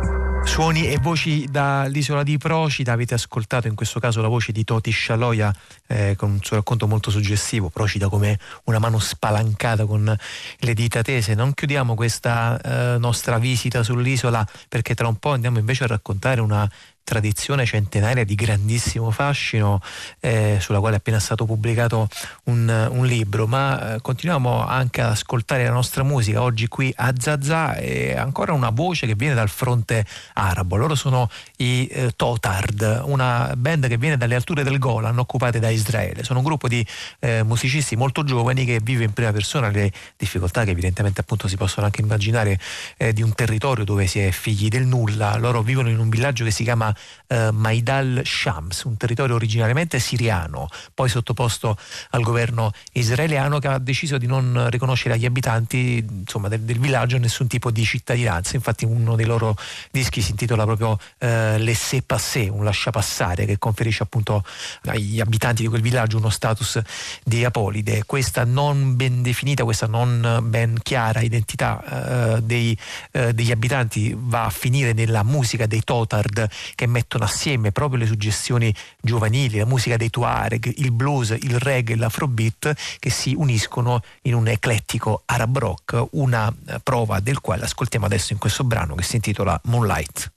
Suoni e voci dall'isola di Procida, avete ascoltato in questo caso la voce di Toti Scialoia eh, con un suo racconto molto suggestivo, Procida come una mano spalancata con le dita tese. Non chiudiamo questa eh, nostra visita sull'isola perché tra un po' andiamo invece a raccontare una tradizione centenaria di grandissimo fascino eh, sulla quale è appena stato pubblicato un, un libro. Ma eh, continuiamo anche ad ascoltare la nostra musica oggi qui a Zazà e ancora una voce che viene dal fronte arabo. Loro sono i eh, Totard una band che viene dalle alture del Golan occupate da Israele. Sono un gruppo di eh, musicisti molto giovani che vive in prima persona le difficoltà che evidentemente appunto si possono anche immaginare eh, di un territorio dove si è figli del nulla. Loro vivono in un villaggio che si chiama eh, Maidal Shams, un territorio originariamente siriano, poi sottoposto al governo israeliano che ha deciso di non riconoscere agli abitanti insomma, del, del, villaggio nessun tipo di cittadinanza. Infatti uno dei loro dischi si intitola proprio eh, Laissez passer, un lasciapassare che conferisce appunto agli abitanti di quel villaggio uno status di apolide. Questa non ben definita, questa non ben chiara identità eh, dei, eh, degli abitanti va a finire nella musica dei Totard che mettono assieme proprio le suggestioni giovanili, la musica dei Tuareg, il blues, il reggae, l'afrobeat che si uniscono in un eclettico arab rock, una eh, prova del quale ascoltiamo adesso in questo brano che si intitola Moonlight.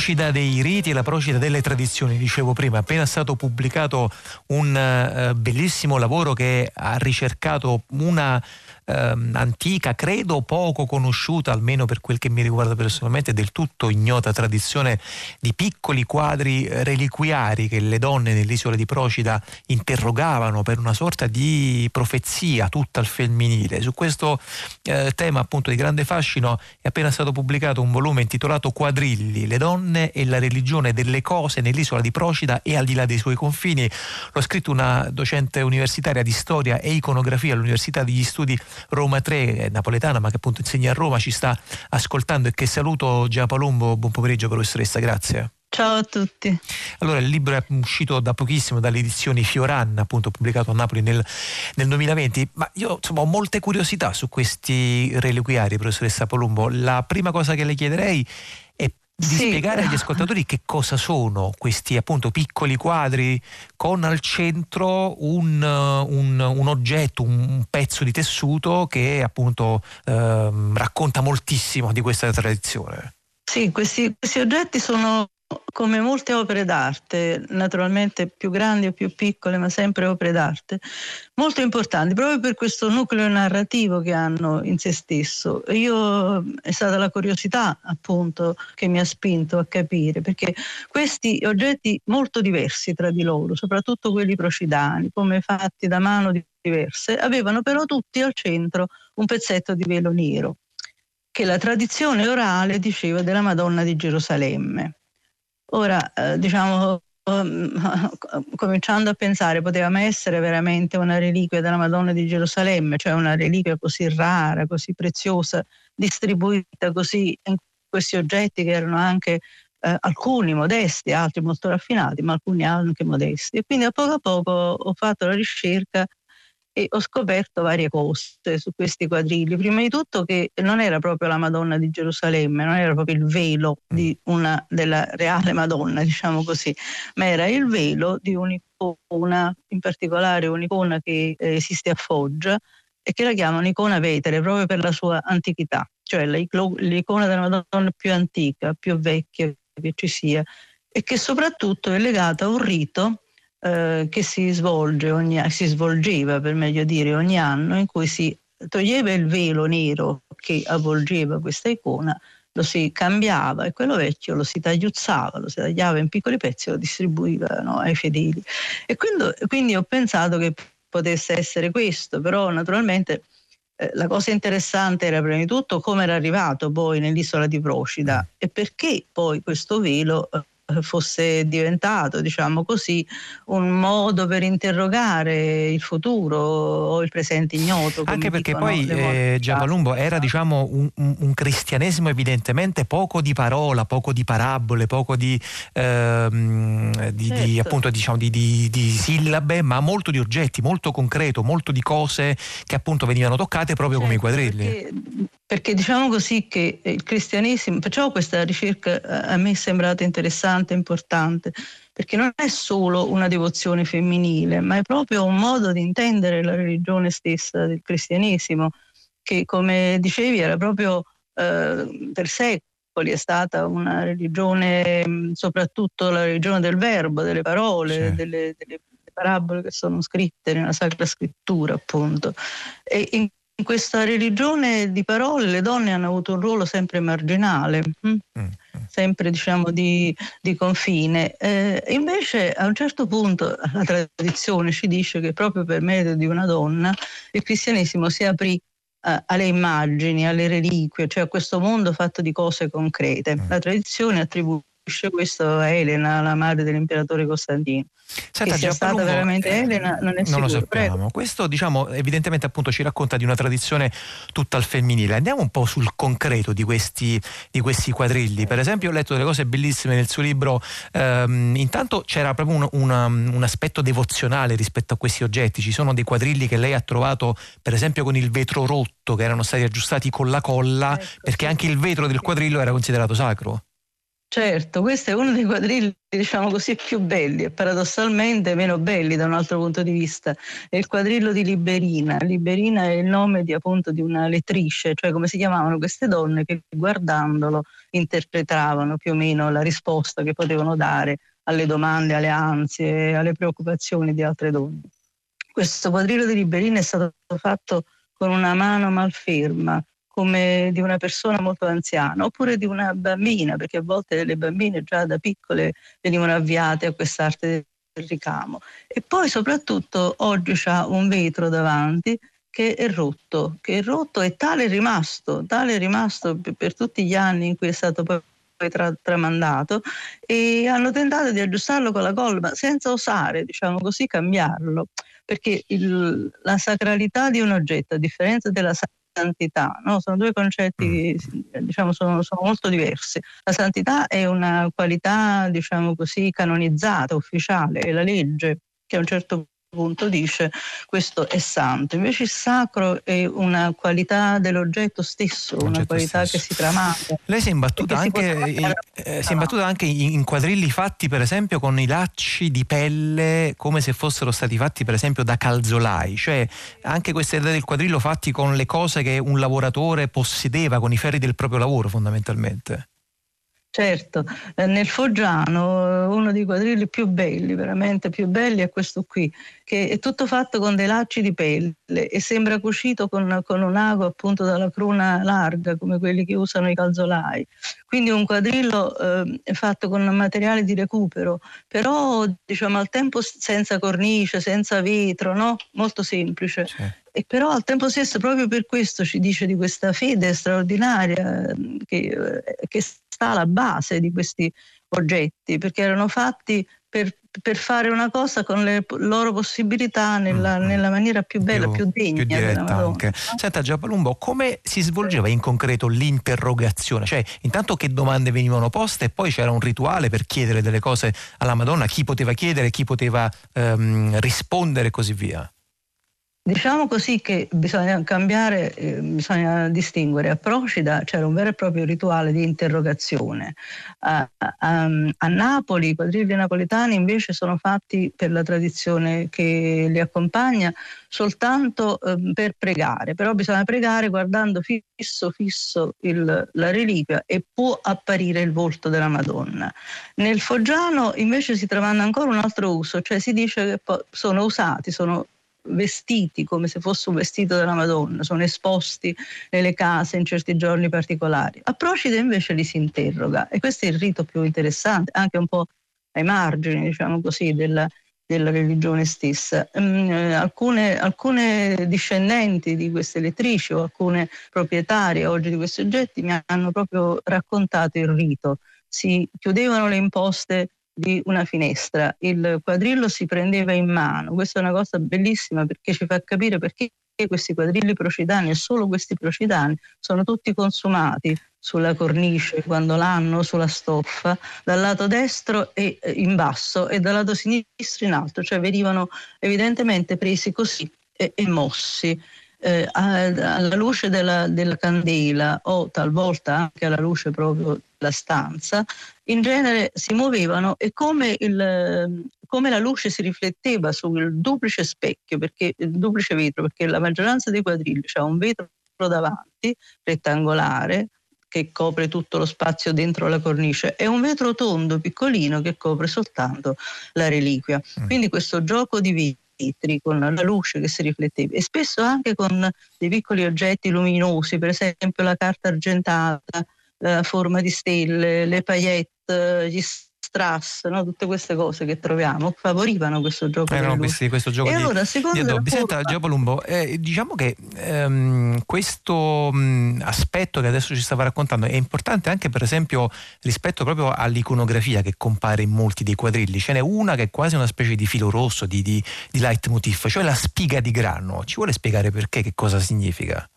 Procida dei riti e la procida delle tradizioni, dicevo prima, appena stato pubblicato un uh, bellissimo lavoro che ha ricercato una ehm, antica, credo poco conosciuta, almeno per quel che mi riguarda personalmente, del tutto ignota tradizione di piccoli quadri reliquiari che le donne nell'isola di Procida interrogavano per una sorta di profezia tutta al femminile. Su questo eh, tema appunto di grande fascino è appena stato pubblicato un volume intitolato Quadrilli, le donne e la religione delle cose nell'isola di Procida e al di là dei suoi confini. L'ho scritto una docente universitaria di storia e iconografia all'Università degli Studi Roma 3, napoletana, ma che appunto insegna a Roma, ci sta ascoltando e che saluto Gia Palumbo. Buon pomeriggio professoressa, grazie. Ciao a tutti. Allora, il libro è uscito da pochissimo dalle edizioni Fioran, appunto pubblicato a Napoli nel, nel 2020, ma io insomma, ho molte curiosità su questi reliquiari, professoressa Palumbo. La prima cosa che le chiederei è di Sì. spiegare agli ascoltatori che cosa sono questi appunto piccoli quadri con al centro un, un- un oggetto, un pezzo di tessuto che appunto ehm, racconta moltissimo di questa tradizione. Sì, questi, questi oggetti sono come molte opere d'arte, naturalmente più grandi o più piccole, ma sempre opere d'arte, molto importanti proprio per questo nucleo narrativo che hanno in se stesso. Io è stata la curiosità appunto che mi ha spinto a capire, perché questi oggetti molto diversi tra di loro, soprattutto quelli procidani, come fatti da mano diverse, avevano però tutti al centro un pezzetto di velo nero che la tradizione orale diceva della Madonna di Gerusalemme. Ora, eh, diciamo, um, cominciando a pensare, poteva mai essere veramente una reliquia della Madonna di Gerusalemme, cioè una reliquia così rara, così preziosa, distribuita così in questi oggetti che erano anche eh, alcuni modesti, altri molto raffinati, ma alcuni anche modesti. E quindi a poco a poco ho fatto la ricerca e ho scoperto varie cose su questi quadrilli. Prima di tutto che non era proprio la Madonna di Gerusalemme, non era proprio il velo di una, della reale Madonna, diciamo così, ma era il velo di un'icona, in particolare un'icona che eh, esiste a Foggia e che la chiamano icona vetere proprio per la sua antichità, cioè l'icona della Madonna più antica, più vecchia che ci sia e che soprattutto è legata a un rito eh, che si, svolge ogni, si svolgeva, per meglio dire, ogni anno, in cui si toglieva il velo nero che avvolgeva questa icona, lo si cambiava e quello vecchio lo si tagliuzzava, lo si tagliava in piccoli pezzi e lo distribuivano ai fedeli. E quindi, quindi ho pensato che potesse essere questo, però naturalmente eh, la cosa interessante era prima di tutto come era arrivato poi nell'isola di Procida e perché poi questo velo eh, fosse diventato, diciamo così, un modo per interrogare il futuro o il presente ignoto. Anche perché poi eh, Giappalumbo era diciamo, un, un, cristianesimo evidentemente poco di parola, poco di parabole, poco di, ehm, di, certo. di, appunto, diciamo, di, sillabe, ma molto di oggetti, molto concreto, molto di cose che appunto venivano toccate proprio certo, come i certo, quadrilli. Perché perché diciamo così che il cristianesimo, perciò questa ricerca eh, a me è sembrata interessante, importante, perché non è solo una devozione femminile, ma è proprio un modo di intendere la religione stessa del cristianesimo, che come dicevi era proprio eh, per secoli è stata una religione, soprattutto la religione del verbo, delle parole, sì. delle, delle parabole che sono scritte nella Sacra Scrittura, appunto. E in in questa religione di parole le donne hanno avuto un ruolo sempre marginale, hm? mm. sempre diciamo di, di confine. Eh, invece a un certo punto la tradizione ci dice che proprio per merito di una donna il cristianesimo si aprì eh, alle immagini, alle reliquie, cioè a questo mondo fatto di cose concrete. Mm. La tradizione attribuisce questo a Elena, la madre dell'imperatore Costantino. Senta, che sia stata veramente eh, Elena non è non sicuro. lo sappiamo. Prego. Questo diciamo evidentemente appunto ci racconta di una tradizione tutta al femminile. Andiamo un po' sul concreto di questi, di questi quadrilli. Per esempio ho letto delle cose bellissime nel suo libro. Ehm, intanto c'era proprio un, una, un aspetto devozionale rispetto a questi oggetti. Ci sono dei quadrilli che lei ha trovato per esempio con il vetro rotto che erano stati aggiustati con la colla ecco, perché anche il vetro del quadrillo era considerato sacro. Certo, questo è uno dei quadrilli, diciamo così, più belli e paradossalmente meno belli da un altro punto di vista. È il quadrillo di Liberina. Liberina è il nome di, appunto, di una lettrice, cioè come si chiamavano queste donne che guardandolo interpretavano più o meno la risposta che potevano dare alle domande, alle ansie, alle preoccupazioni di altre donne. Questo quadrillo di Liberina è stato fatto con una mano malferma, come di una persona molto anziana oppure di una bambina, perché a volte le bambine già da piccole venivano avviate a quest'arte del ricamo. E poi soprattutto oggi c'ha un vetro davanti che è rotto, che è rotto e tale è rimasto, tale è rimasto per, tutti gli anni in cui è stato poi tra, tramandato e hanno tentato di aggiustarlo con la colla senza osare, diciamo così, cambiarlo, perché il, la sacralità di un oggetto, a differenza della sacralità santità, no? sono due concetti mm. diciamo, sono, sono, molto diversi. La santità è una qualità diciamo così, canonizzata, ufficiale, è la legge che a un certo punto dice questo è santo, invece il sacro è una qualità dell'oggetto stesso, una qualità stesso. che si tramanda. Lei si è imbattuta, anche, in, eh, si è imbattuta anche in quadrilli fatti per esempio con i lacci di pelle come se fossero stati fatti per esempio da calzolai, cioè anche questa idea del quadrillo fatti con le cose che un lavoratore possedeva, con i ferri del proprio lavoro fondamentalmente. Certo, eh, nel Foggiano eh, uno dei quadrilli più belli, veramente più belli, è questo qui, che è tutto fatto con dei lacci di pelle e sembra cucito con, con un ago appunto dalla cruna larga, come quelli che usano i calzolai. Quindi un quadrillo eh, fatto con materiale di recupero, però diciamo al tempo senza cornice, senza vetro, no? molto semplice. Sì. E però al tempo stesso, proprio per questo ci dice di questa fede straordinaria eh, che, che sta alla base di questi oggetti, perché erano fatti per, per fare una cosa con le loro possibilità nella, Mm, nella maniera più bella, più, degna più diretta anche. Senta Giappalumbo, come si svolgeva in concreto l'interrogazione? Cioè, intanto che domande venivano poste e poi c'era un rituale per chiedere delle cose alla Madonna, chi poteva chiedere, chi poteva ehm, rispondere e così via. Diciamo così che bisogna cambiare, eh, bisogna distinguere. A Procida c'era un vero e proprio rituale di interrogazione. A, a- a Napoli i quadrilli napoletani invece sono fatti per la tradizione che li accompagna soltanto ehm, per pregare, però bisogna pregare guardando fisso fisso il- la reliquia e può apparire il volto della Madonna. Nel Foggiano invece si trovando ancora un altro uso, cioè si dice che sono usati, sono vestiti come se fosse un vestito della Madonna, sono esposti nelle case in certi giorni particolari. A Procida invece li si interroga e questo è il rito più interessante, anche un po' ai margini, diciamo così, della, della religione stessa. Mm, eh, alcune, alcune discendenti di queste lettrici o alcune proprietarie oggi di questi oggetti mi hanno proprio raccontato il rito. Si chiudevano le imposte di una finestra, il quadrillo si prendeva in mano. Questa è una cosa bellissima perché ci fa capire perché questi quadrilli procidani e solo questi procidani sono tutti consumati sulla cornice quando l'hanno sulla stoffa dal lato destro e eh, in basso e dal lato sinistro in alto, cioè venivano evidentemente presi così e, e mossi. Eh, alla luce della, della candela o talvolta anche alla luce proprio della stanza, in genere si muovevano e come, il, come la luce si rifletteva sul duplice specchio, perché, il duplice vetro, perché la maggioranza dei quadrilli ha un vetro davanti, rettangolare, che copre tutto lo spazio dentro la cornice e un vetro tondo piccolino che copre soltanto la reliquia. Quindi questo gioco di vetri con la luce che si rifletteva e spesso anche con dei piccoli oggetti luminosi, per esempio la carta argentata, la forma di stelle, le paillette, gli strass, no? tutte queste cose che troviamo favorivano questo gioco Erano luci. questi, questo gioco E di, allora, secondo di. Senta, Giapolumbo, eh, diciamo che ehm, questo mh, aspetto che adesso ci stava raccontando è importante anche per esempio rispetto proprio all'iconografia che compare in molti dei quadrilli. Ce n'è una che è quasi una specie di filo rosso, di, di, di leitmotiv, cioè la spiga di grano. Ci vuole spiegare perché, che cosa significa?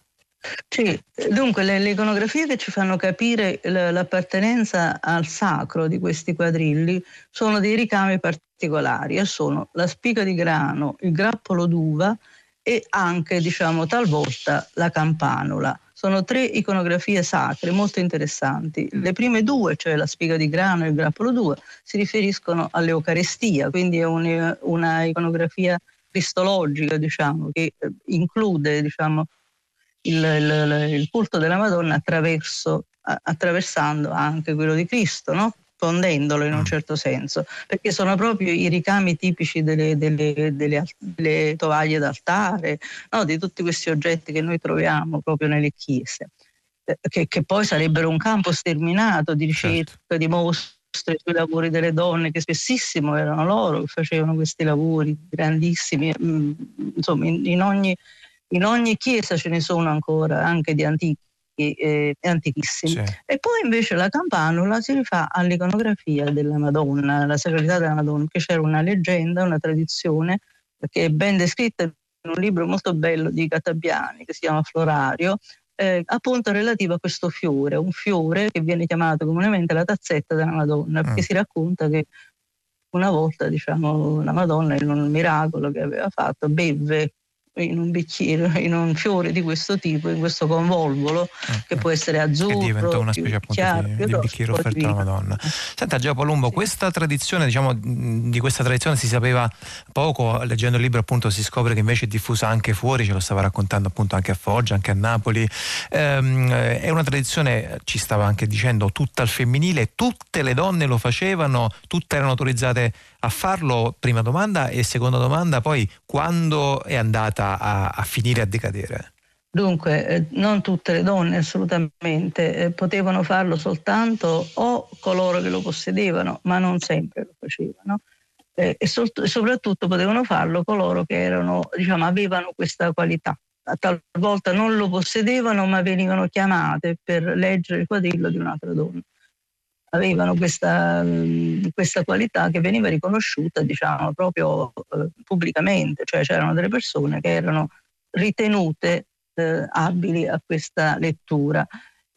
Sì, dunque le, le iconografie che ci fanno capire l'appartenenza al sacro di questi quadrilli sono dei ricami particolari e sono la spiga di grano, il grappolo d'uva e anche, diciamo, talvolta la campanula. Sono tre iconografie sacre molto interessanti. Le prime due, cioè la spiga di grano e il grappolo d'uva, si riferiscono all'Eucarestia, quindi è un- una iconografia cristologica, diciamo, che eh, include, diciamo, il, il- il culto della Madonna attraverso, attraversando anche quello di Cristo, no? fondendolo in un certo senso, perché sono proprio i ricami tipici delle, delle- delle delle tovaglie d'altare, no? di tutti questi oggetti che noi troviamo proprio nelle chiese, eh, che, che poi sarebbero un campo sterminato di ricerca, di mostre sui lavori delle donne, che spessissimo erano loro che facevano questi lavori grandissimi, mm, insomma in- in ogni in ogni chiesa ce ne sono ancora, anche di antichi eh, antichissimi. E poi invece la campanula si rifà all'iconografia della Madonna, la sacralità della Madonna, che c'era una leggenda, una tradizione che è ben descritta in un libro molto bello di Catabiani che si chiama Florario, eh, appunto relativo a questo fiore, un fiore che viene chiamato comunemente la tazzetta della Madonna, perché si racconta che una volta diciamo, la Madonna in un miracolo che aveva fatto bevve in un bicchiere, in un fiore di questo tipo, in questo convolvolo che può essere che azzurro, diventa una specie appunto chiaro, di, di bicchiere offerto alla. Madonna. Senta Geo Palumbo, questa tradizione, diciamo, di questa tradizione si sapeva poco, leggendo il libro appunto si scopre che invece è diffusa anche fuori, ce lo stava raccontando appunto anche a Foggia, anche a Napoli. Ehm, eh, è una tradizione, ci stava anche dicendo, tutta al femminile, tutte le donne lo facevano, tutte erano autorizzate a farlo, prima domanda, e seconda domanda poi quando è andata a, a finire a decadere? Dunque, eh, non tutte le donne assolutamente eh, potevano farlo soltanto o coloro che lo possedevano, ma non sempre lo facevano. Eh, e, sol- e soprattutto potevano farlo coloro che erano, diciamo, avevano questa qualità. Talvolta non lo possedevano, ma venivano chiamate per leggere il quadrillo di un'altra donna. Avevano questa, mh, questa qualità che veniva riconosciuta, diciamo, proprio eh, pubblicamente, cioè c'erano delle persone che erano ritenute eh, abili a questa lettura.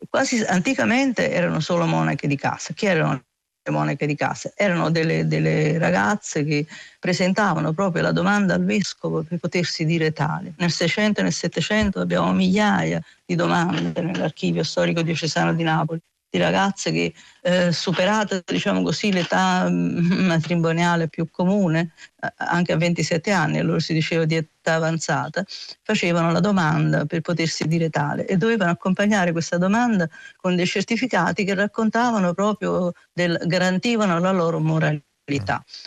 Quasi anticamente erano solo monache di casa. Chi erano le monache di casa? Erano delle, delle ragazze che presentavano proprio la domanda al vescovo per potersi dire tale. Nel 600 e nel 700 abbiamo migliaia di domande nell'archivio storico diocesano di Napoli di ragazze che eh, superata diciamo così l'età mm, matrimoniale più comune eh, anche a 27 anni allora si diceva di età avanzata facevano la domanda per potersi dire tale e dovevano accompagnare questa domanda con dei certificati che raccontavano proprio del, garantivano la loro moralità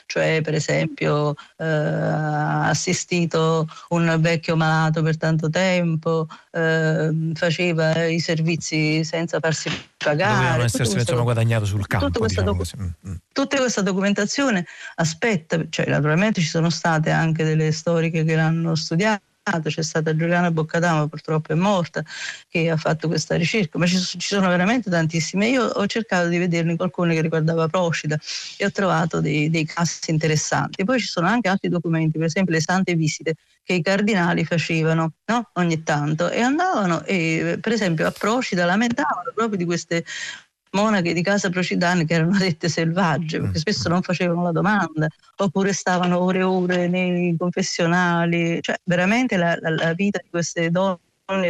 cioè per esempio eh, assistito un vecchio malato per tanto tempo, eh, faceva i servizi senza farsi pagare. Dovevano essersi questo- insomma guadagnati sul campo, tutta questa diciamo docu-. Mm, mm. Tutta questa documentazione aspetta, cioè naturalmente ci sono state anche delle storiche che l'hanno studiato, c'è stata Giuliana Boccadamo, purtroppo è morta, che ha fatto questa ricerca, ma ci, ci sono veramente tantissime. Io ho cercato di vederne qualcuno che riguardava Procida e ho trovato dei, dei casi interessanti. Poi ci sono anche altri documenti, per esempio le sante visite che i cardinali facevano no? ogni tanto e andavano e per esempio a Procida lamentavano proprio di queste monache di casa procidane che erano dette selvagge perché spesso non facevano la domanda oppure stavano ore e ore nei confessionali. Cioè veramente la, la- la vita di queste donne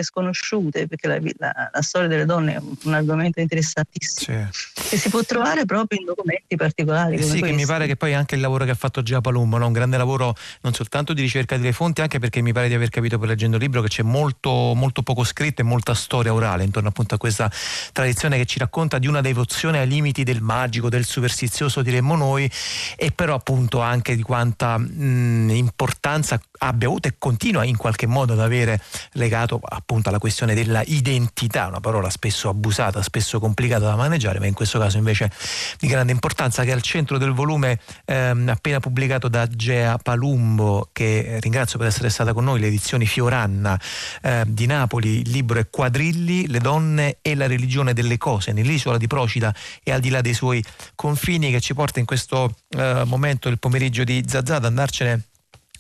sconosciute perché la, la- la storia delle donne è un, argomento interessantissimo che si può trovare proprio in documenti particolari Eh sì, che mi pare che poi anche il lavoro che ha fatto Gia Palumbo, no? un grande lavoro non soltanto di ricerca delle fonti, anche perché mi pare di aver capito per leggendo il libro che c'è molto, molto poco scritto e molta storia orale intorno appunto a questa tradizione che ci racconta di una devozione ai limiti del magico, del superstizioso diremmo noi, e però appunto anche di quanta mh, importanza abbia avuto e continua in qualche modo ad avere legato appunto alla questione della identità, una parola spesso abusata, spesso complicata da maneggiare, ma in questo caso invece di grande importanza che è al centro del volume ehm, appena pubblicato da Gea Palumbo, che eh, ringrazio per essere stata con noi, le edizioni Fioranna eh, di Napoli, il libro è Quadrilli, le donne e la religione delle cose nell'isola di Procida e al di là dei suoi confini che ci porta in questo eh, momento del pomeriggio di Zazà ad andarcene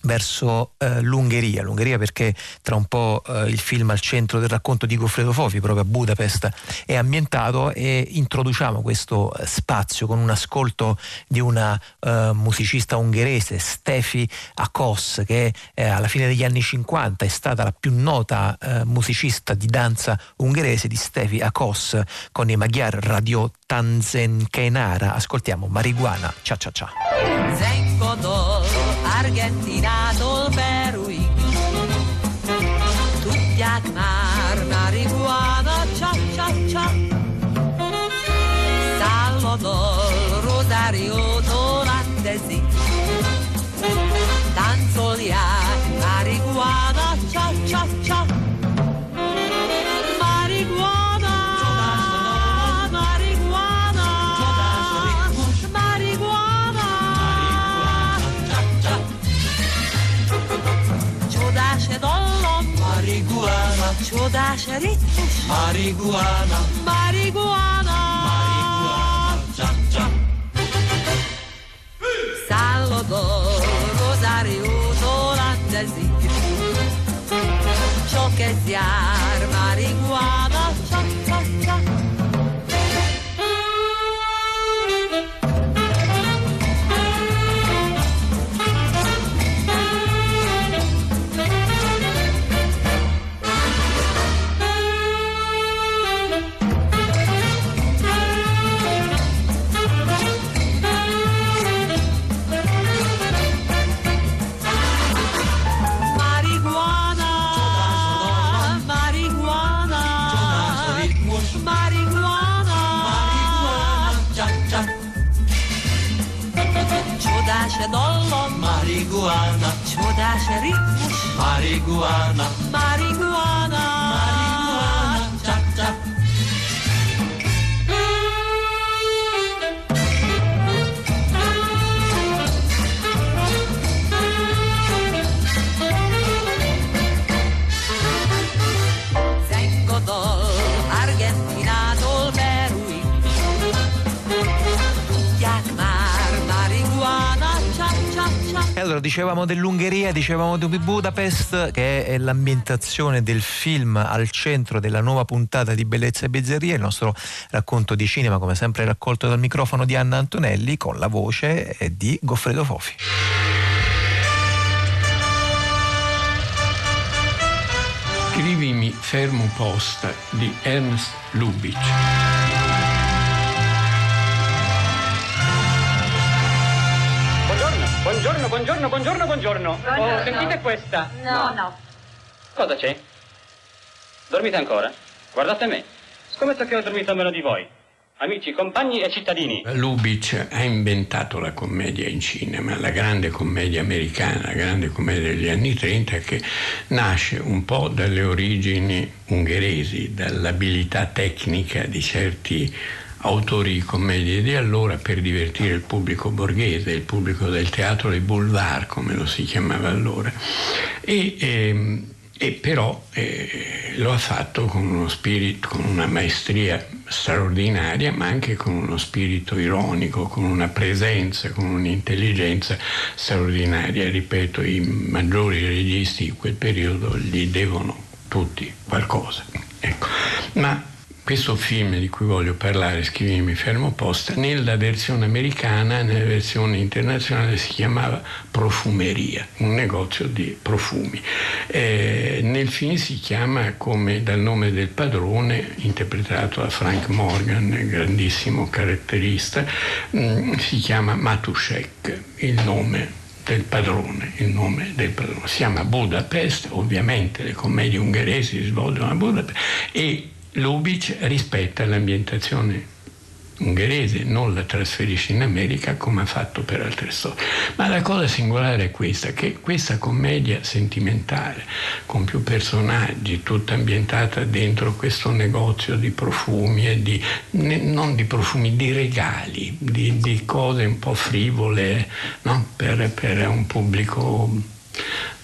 verso eh, l'Ungheria, l'Ungheria perché tra un po' eh, il film al centro del racconto di Goffredo Fofi, proprio a Budapest, è ambientato e introduciamo questo eh, spazio con un ascolto di una eh, musicista ungherese, Stefi Akos, che eh, alla fine degli anni 50 è stata la più nota eh, musicista di danza ungherese di Stefi Akos con i Magyar Radio Tanzenkenara. Ascoltiamo Marijuana, cia cia cia. Zengodol, Argentinától Чудо шарит. Маригуана. Маригуана. Salvador, Rosario, Tolandesi, ciò che siamo. Marijuana. Marijuana. Marijuana allora dicevamo dell'Ungheria, dicevamo di Budapest, che è l'ambientazione del film al centro della nuova puntata di Bellezza e Bizzarria, il nostro racconto di cinema, come sempre raccolto dal microfono di Anna Antonelli, con la voce eh, di Goffredo Fofi. Scrivimi fermo posta di Ernst Lubitsch. Buongiorno, buongiorno, buongiorno, buongiorno. Oh, sentite questa. No, no. Cosa c'è? Dormite ancora? Guardate me. Scommetto che ho dormito meno di voi. Amici, compagni e cittadini. Lubitsch ha inventato la commedia in cinema, la grande commedia americana, la grande commedia degli anni 30 che nasce un po' dalle origini ungheresi, dall'abilità tecnica di certi autori di commedie di allora per divertire il pubblico borghese, il pubblico del teatro dei boulevard, come lo si chiamava allora. E, ehm, e però eh, lo ha fatto con uno spirito, con una maestria straordinaria, ma anche con uno spirito ironico, con una presenza, con un'intelligenza straordinaria. Ripeto, i maggiori registi di quel periodo gli devono tutti qualcosa. Ecco. Ma questo film di cui voglio parlare, Scrivimi fermo posta, nella versione americana, nella versione internazionale si chiamava Profumeria, un negozio di profumi. Eh, nel film si chiama come dal nome del padrone, interpretato da Frank Morgan, grandissimo caratterista, mh, si chiama Matuszek, il nome del padrone, il nome del padrone. Si chiama Budapest, ovviamente le commedie ungheresi si svolgono a Budapest e Lubitsch rispetta l'ambientazione ungherese, non la trasferisce in America come ha fatto per altre storie. Ma la cosa singolare è questa, che questa commedia sentimentale, con più personaggi, tutta ambientata dentro questo negozio di profumi e di, ne- non di profumi, di regali, di, di cose un po' frivole no? per, per un pubblico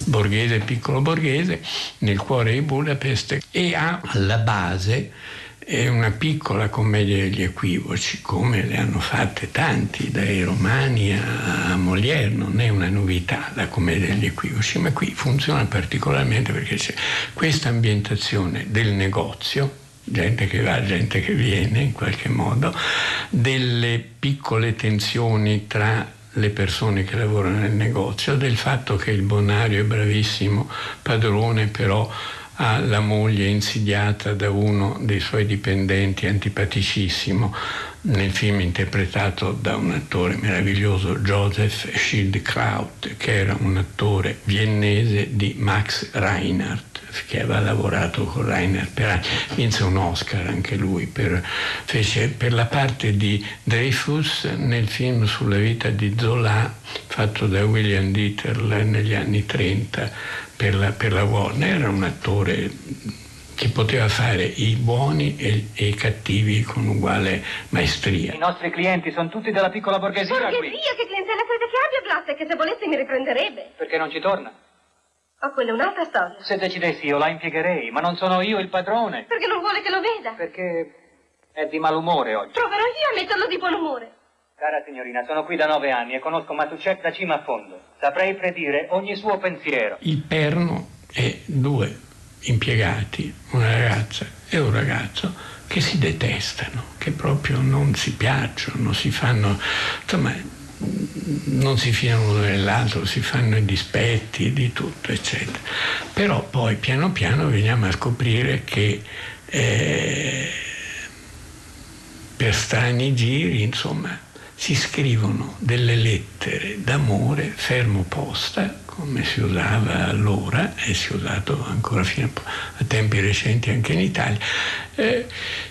borghese, piccolo borghese, nel cuore di Budapest e ha alla base una piccola commedia degli equivoci, come le hanno fatte tanti, dai romani a Molière, non è una novità la commedia degli equivoci, ma qui funziona particolarmente perché c'è questa ambientazione del negozio, gente che va, gente che viene in qualche modo, delle piccole tensioni tra le persone che lavorano nel negozio, del fatto che il bonario è bravissimo padrone, però ha la moglie insidiata da uno dei suoi dipendenti antipaticissimo nel film interpretato da un attore meraviglioso Joseph Schildkraut che era un attore viennese di Max Reinhardt che aveva lavorato con Reinhardt per anni. Vinse un Oscar anche lui per, fece per la parte di Dreyfus nel film sulla vita di Zola fatto da William Dieterle negli anni 30 per la, per la Warner, era un attore che poteva fare i buoni e, e, i cattivi con uguale maestria. I nostri clienti sono tutti della piccola borghesia qui. Borghesia, che clientela crede che abbia Glass e che se volesse mi riprenderebbe. Perché non ci torna? Oh, quella è un'altra storia. Se decidessi io la impiegherei, ma non sono io il padrone. Perché non vuole che lo veda. Perché è di malumore oggi. Proverò io a metterlo di buon umore. Cara signorina, sono qui da nove anni e conosco Matucek da cima a fondo. Saprei predire ogni suo pensiero. Il perno è due impiegati, una ragazza e un ragazzo, che si detestano, che proprio non si piacciono, si fanno, insomma, non si fiano l'uno nell'altro, si fanno i dispetti di tutto, eccetera. Però poi piano piano veniamo a scoprire che eh, per strani giri, insomma, si scrivono delle lettere d'amore fermo posta come si usava allora e si è usato ancora fino a tempi recenti anche in Italia, eh,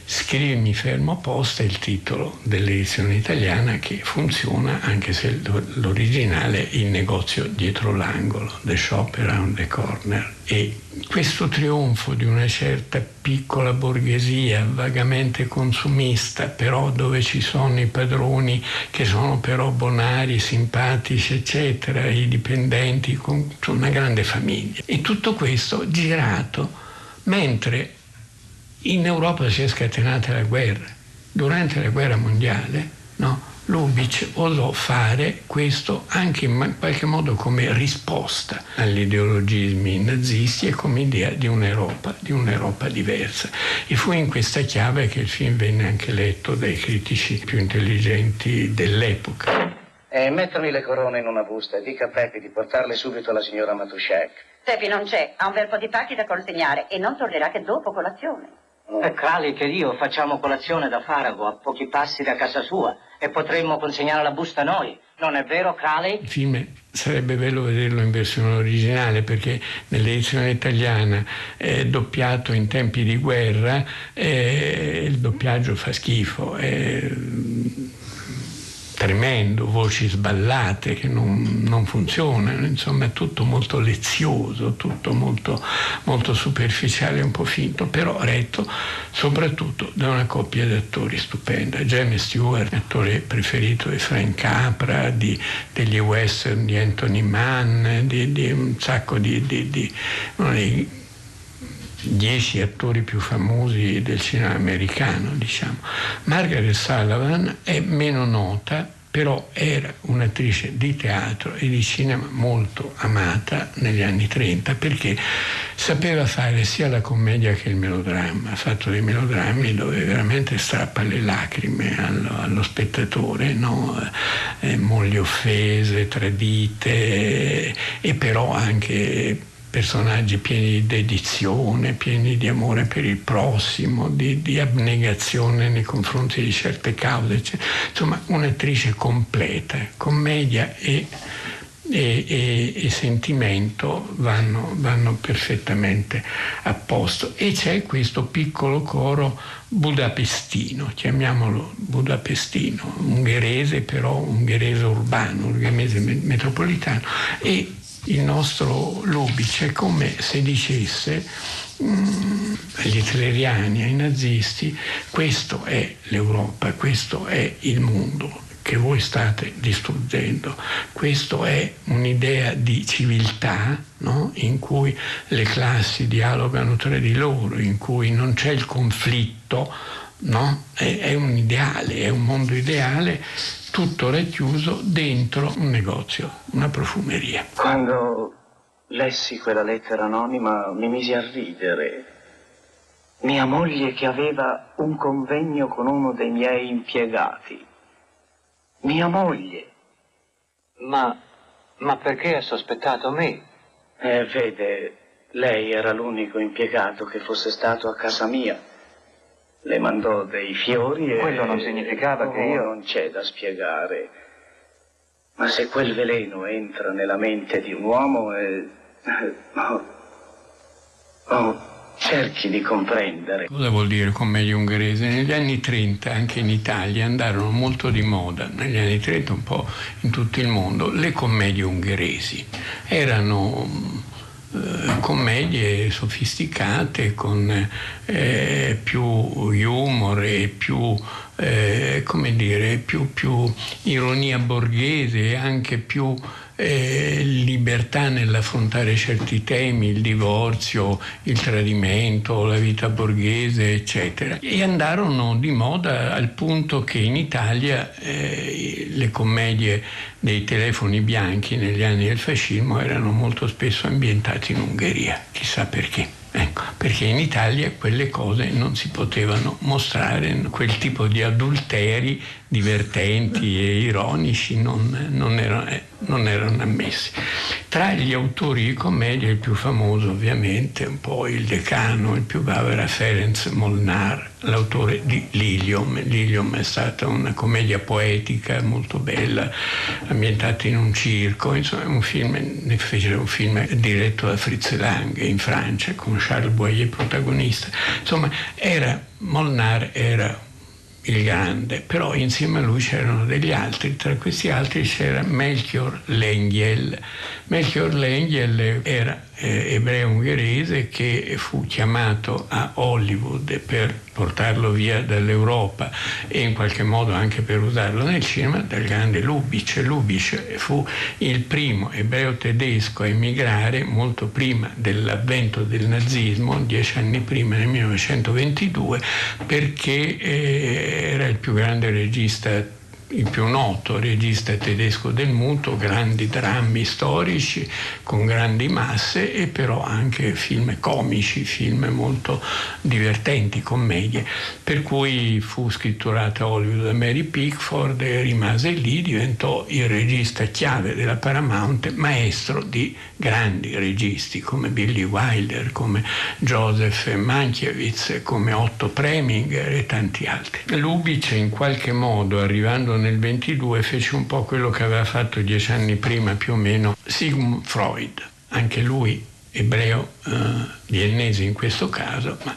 scrive Mi fermo apposta il titolo dell'edizione italiana che funziona anche se l'originale è il negozio dietro l'angolo, The Shop Around the Corner. E questo trionfo di una certa piccola borghesia vagamente consumista, però dove ci sono i padroni che sono però bonari, simpatici, eccetera, i dipendenti con una grande famiglia. E tutto questo girato mentre in Europa si è scatenata la guerra. Durante la guerra mondiale, no, Lubitsch osò fare questo anche in qualche modo come risposta agli ideologismi nazisti e come idea di un'Europa, di un'Europa diversa. E fu in questa chiave che il film venne anche letto dai critici più intelligenti dell'epoca. E mettermi le corone in una busta e dica a Peppi di portarle subito alla signora Matushek. Peppi non c'è, ha un bel po' di pacchi da consegnare e non tornerà che dopo colazione. Eh, Crali che io facciamo colazione da Farago a pochi passi da casa sua e potremmo consegnare la busta noi. Non è vero, Crali? Il film sarebbe bello vederlo in versione originale perché nell'edizione italiana è doppiato in tempi di guerra e il doppiaggio fa schifo. È tremendo, voci sballate che non, non, funzionano, insomma è tutto molto lezioso, tutto molto, molto superficiale, un po' finto, però retto soprattutto da una coppia di attori stupenda. James Stewart, attore preferito di Frank Capra, di, degli western di Anthony Mann, di, di un sacco di, di, uno dei dieci attori più famosi del cinema americano, diciamo. Margaret Sullivan è meno nota, però era un'attrice di teatro e di cinema molto amata negli anni 30 perché sapeva fare sia la commedia che il melodramma, ha fatto dei melodrammi dove veramente strappa le lacrime allo, allo spettatore, no? eh, mogli offese, tradite e però anche personaggi pieni di dedizione, pieni di amore per il prossimo, di, di abnegazione nei confronti di certe cause, insomma un'attrice completa, commedia e, e, e, e sentimento vanno, vanno, perfettamente a posto. E c'è questo piccolo coro budapestino, chiamiamolo budapestino, ungherese però ungherese urbano, ungherese metropolitano. E il nostro Lubitsch è come se dicesse mm, agli hitleriani, ai nazisti, questo è l'Europa, questo è il mondo che voi state distruggendo. Questa è un'idea di civiltà no? in cui le classi dialogano tra di loro, in cui non c'è il conflitto, no? è, è un ideale, è un mondo ideale tutto racchiuso dentro un negozio, una profumeria. Quando lessi quella lettera anonima mi misi a ridere. Mia moglie che aveva un convegno con uno dei miei impiegati. Mia moglie. Ma, ma perché ha sospettato me? Eh, vede, lei era l'unico impiegato che fosse stato a casa mia. Le mandò dei fiori e... Quello non significava che io... Non c'è da spiegare. Ma se quel veleno entra nella mente di un uomo... Eh... Oh, oh, cerchi di comprendere. Cosa vuol dire commedia ungherese? Negli anni 30, anche in Italia, andarono molto di moda, negli anni 30 un po' in tutto il mondo, le commedie ungheresi. Erano eh, commedie sofisticate con eh, più humor e più, eh, dire, più, più ironia borghese e anche più eh, libertà nell'affrontare certi temi, il divorzio, il tradimento, la vita borghese, eccetera. E andarono di moda al punto che in Italia eh, le commedie dei telefoni bianchi negli anni del fascismo erano molto spesso ambientate in Ungheria, chissà perché. Ecco, perché in Italia quelle cose non si potevano mostrare, quel tipo di adulteri divertenti e ironici non, non, erano, eh, non, erano, ammessi. Tra gli autori di commedia il più famoso ovviamente, un po' il decano, il più bravo era Ferenc Molnar, l'autore di Lilium. Lilium è stata una commedia poetica molto bella, ambientata in un circo, insomma un film, ne fece un film diretto da Fritz Lang in Francia con Charles Boyer protagonista. Insomma, era, Molnar era il grande, però insieme a lui c'erano degli altri, tra questi altri c'era Melchior Lengiel. Melchior Lengiel era eh, ebreo ungherese che fu chiamato a Hollywood per portarlo via dall'Europa e in qualche modo anche per usarlo nel cinema dal grande Lubitsch. Lubitsch fu il primo ebreo tedesco a emigrare molto prima dell'avvento del nazismo, dieci anni prima, nel 1922, perché eh, era il più grande regista il più noto regista tedesco del muto, grandi drammi storici con grandi masse e però anche film comici, film molto divertenti, commedie. Per cui fu scritturata Hollywood da Mary Pickford e rimase lì, diventò il regista chiave della Paramount, maestro di grandi registi come Billy Wilder, come Joseph Mankiewicz, come Otto Preminger e tanti altri. Lubitsch in qualche modo arrivando nel 22 fece un po' quello che aveva fatto dieci anni prima più o meno Sigmund Freud, anche lui ebreo eh, viennese in questo caso, ma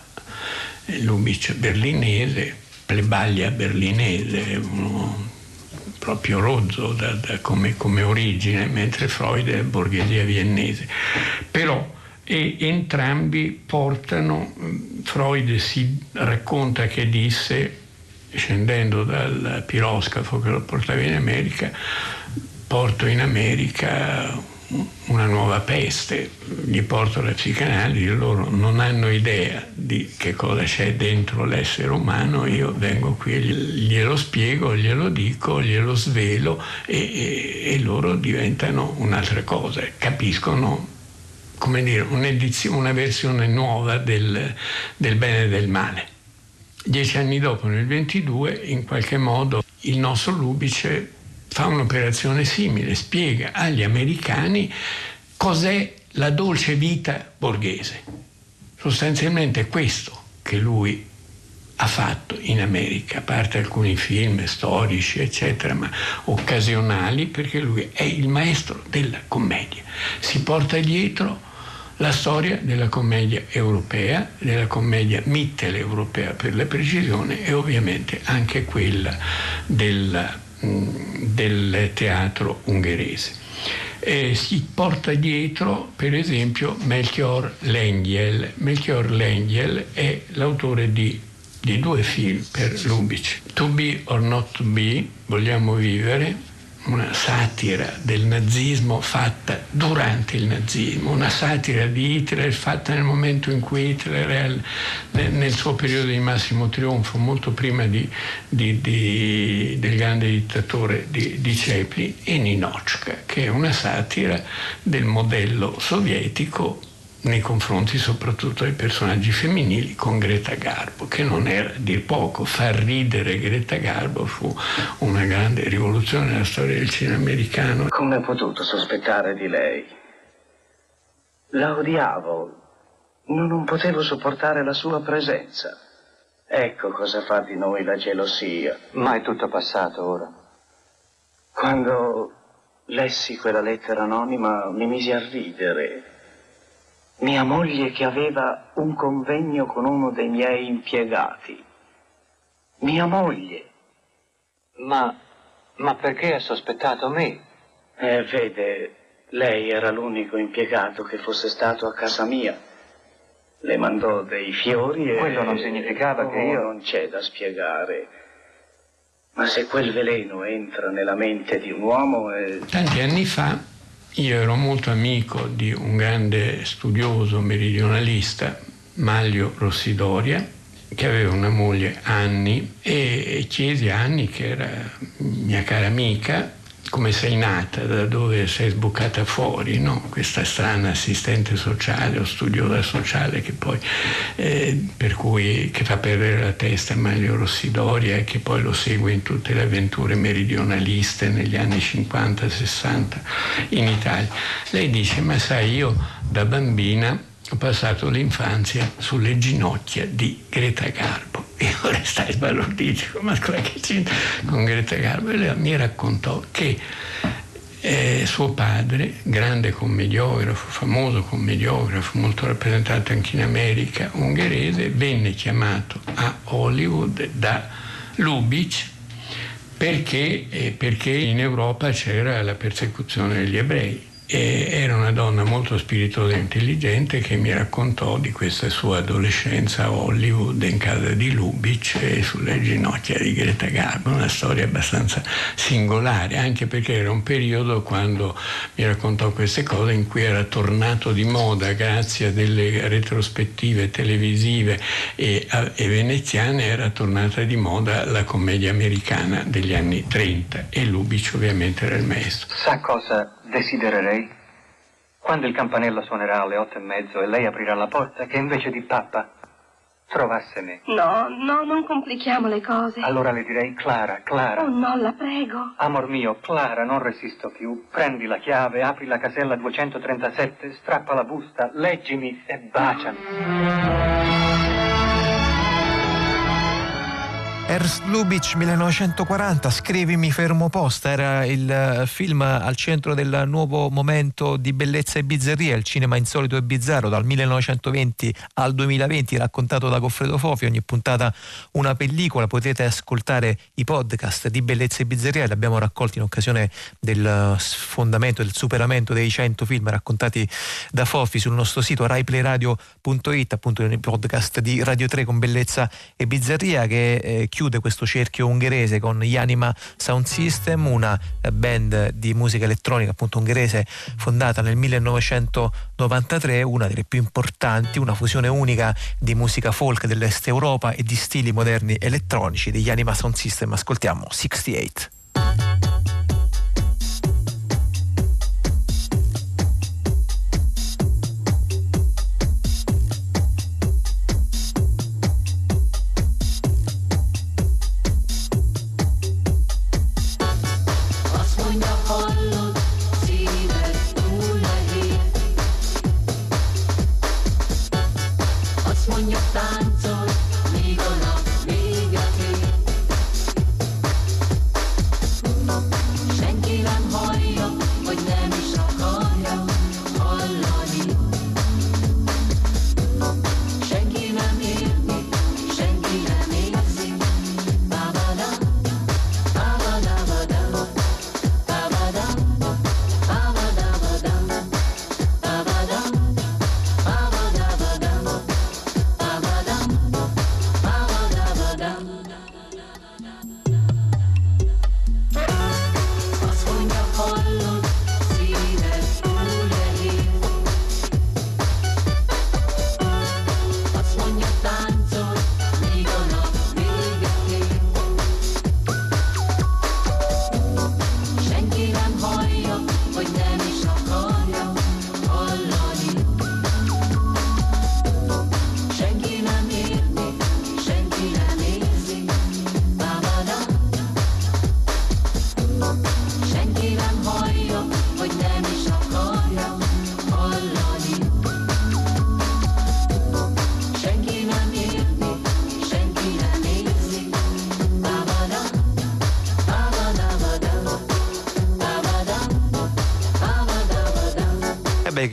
Lubitsch berlinese, plebaglia berlinese, uno proprio rozzo da, da come, come, origine, mentre Freud è borghesia viennese. Però e entrambi portano, Freud si racconta che disse scendendo dal piroscafo che lo portava in America, porto in America una nuova peste, gli porto la psicanalisi, loro non hanno idea di che cosa c'è dentro l'essere umano, io vengo qui e glielo spiego, glielo dico, glielo svelo e, e, e loro diventano un'altra cosa, capiscono come dire, una versione nuova del, del bene e del male. Dieci anni dopo, nel 22, in qualche modo il nostro Lubitsch fa un'operazione simile, spiega agli americani cos'è la dolce vita borghese. Sostanzialmente questo che lui ha fatto in America, a parte alcuni film storici, eccetera, ma occasionali, perché lui è il maestro della commedia. Si porta dietro la storia della commedia europea, della commedia mitteleuropea per la precisione e ovviamente anche quella del, mm, del teatro ungherese. E si porta dietro per esempio Melchior Lengiel. Melchior Lengiel è l'autore di, di due film per Lubitsch. To be or not to be, vogliamo vivere, una satira del nazismo fatta durante il nazismo, una satira di Hitler fatta nel momento in cui Hitler è nel suo periodo di massimo trionfo, molto prima di, di, di, del grande dittatore di, di Chaplin, e Ninochka, che è una satira del modello sovietico nei confronti soprattutto dei personaggi femminili con Greta Garbo, che non era di poco. Far ridere Greta Garbo fu una grande rivoluzione nella storia del cinema americano. Come ho potuto sospettare di lei? La odiavo, non, non potevo sopportare la sua presenza. Ecco cosa fa di noi la gelosia. Ma è tutto passato ora. Quando lessi quella lettera anonima mi misi a ridere mia moglie che aveva un convegno con uno dei miei impiegati. Mia moglie. Ma, ma perché ha sospettato me? Eh, vede, lei era l'unico impiegato che fosse stato a casa mia. Le mandò dei fiori e... Quello non significava oh, che io... Non c'è da spiegare. Ma se quel veleno entra nella mente di un uomo... È... Tanti anni fa io ero molto amico di un grande studioso meridionalista, Maglio Rossidoria, che aveva una moglie Anni e chiesi a Anni, che era mia cara amica, come sei nata, da dove sei sbucata fuori, no? questa strana assistente sociale o studiosa sociale che poi, eh, per cui, che fa perdere la testa a Mario Rossidoria e che poi lo segue in tutte le avventure meridionaliste negli anni 50-60 in Italia. Lei dice, ma sai, io da bambina ho passato l'infanzia sulle ginocchia di Greta Garbo. Io restai sbalordito, ma cosa che c'entra con Greta Garbo? E lei mi raccontò che eh, suo padre, grande commediografo, famoso commediografo, molto rappresentato anche in America, ungherese, venne chiamato a Hollywood da Lubitsch perché, eh, perché in Europa c'era la persecuzione degli ebrei e era una donna molto spiritosa e intelligente che mi raccontò di questa sua adolescenza a Hollywood in casa di Lubitsch e sulle ginocchia di Greta Garbo, una storia abbastanza singolare, anche perché era un periodo quando mi raccontò queste cose in cui era tornato di moda grazie a delle retrospettive televisive e, e veneziane, era tornata di moda la commedia americana degli anni 30 e Lubitsch ovviamente era il maestro. Sa cosa desidererei? Quando il campanello suonerà alle otto e mezzo e lei aprirà la porta, che invece di pappa trovasse me. No, no, non complichiamo le cose. Allora le direi Clara, Clara. Oh no, la prego. Amor mio, Clara, non resisto più. Prendi la chiave, apri la casella 237, strappa la busta, leggimi e baciami. Ernst Lubitsch 1940, Scrivimi fermo posta, era il eh, film al centro del nuovo momento di bellezza e bizzarria, il cinema insolito e bizzarro dal 1920 al 2020 raccontato da Goffredo Fofi, ogni puntata una pellicola, potete ascoltare i podcast di bellezza e bizzarria, li abbiamo raccolti in occasione del sfondamento, del superamento dei 100 film raccontati da Fofi sul nostro sito raiplayradio.it, appunto i podcast di Radio 3 con bellezza e bizzarria che eh, chiude questo cerchio ungherese con Yanima Sound System, una eh, band di musica elettronica appunto ungherese fondata nel 1993, una delle più importanti, una fusione unica di musica folk dell'Est Europa e di stili moderni elettronici degli Yanima Sound System. Ascoltiamo 68.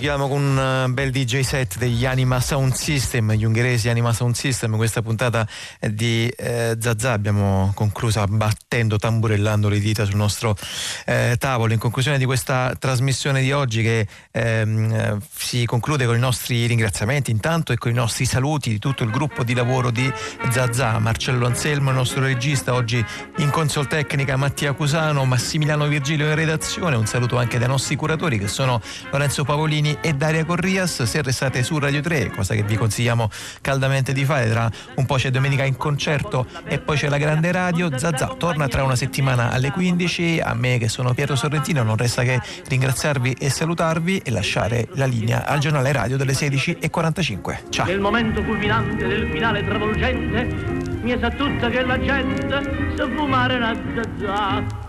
Chiudiamo con un eh, bel DJ set degli Anima Sound System, gli ungheresi Anima Sound System. Questa puntata di eh, Zazà abbiamo conclusa battendo, tamburellando le dita sul nostro eh, tavolo. In conclusione di questa trasmissione di oggi che ehm, si conclude con i nostri ringraziamenti intanto e con i nostri saluti di tutto il gruppo di lavoro di Zazà, Marcello Anselmo, il nostro regista, oggi in consol tecnica Mattia Cusano, Massimiliano Virgilio in redazione. Un saluto anche dai nostri curatori che sono Lorenzo Pavolini e Daria Corrias. Se restate su Radio 3, cosa che vi consigliamo caldamente di fare, tra un po' c'è domenica in concerto e poi c'è la grande radio. Zazà torna tra una settimana alle 15. A me che sono Pietro Sorrentino non resta che ringraziarvi e salutarvi e lasciare la linea al giornale radio delle 16.45. Ciao! Nel momento culminante del finale travolgente mi sa tutta che la gente sa fumare una zazà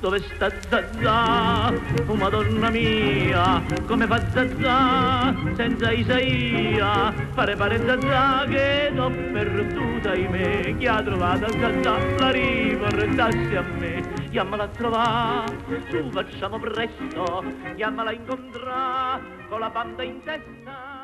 dove sta Zazà? Oh madonna mia, come fa Zazà senza Isaia? Pare pare Zazà che l'ho perduta in me, chi ha trovato Zazà la riportassi a me. Chiamala a trovare, su facciamo presto, chiamala a incontrare con la banda in testa.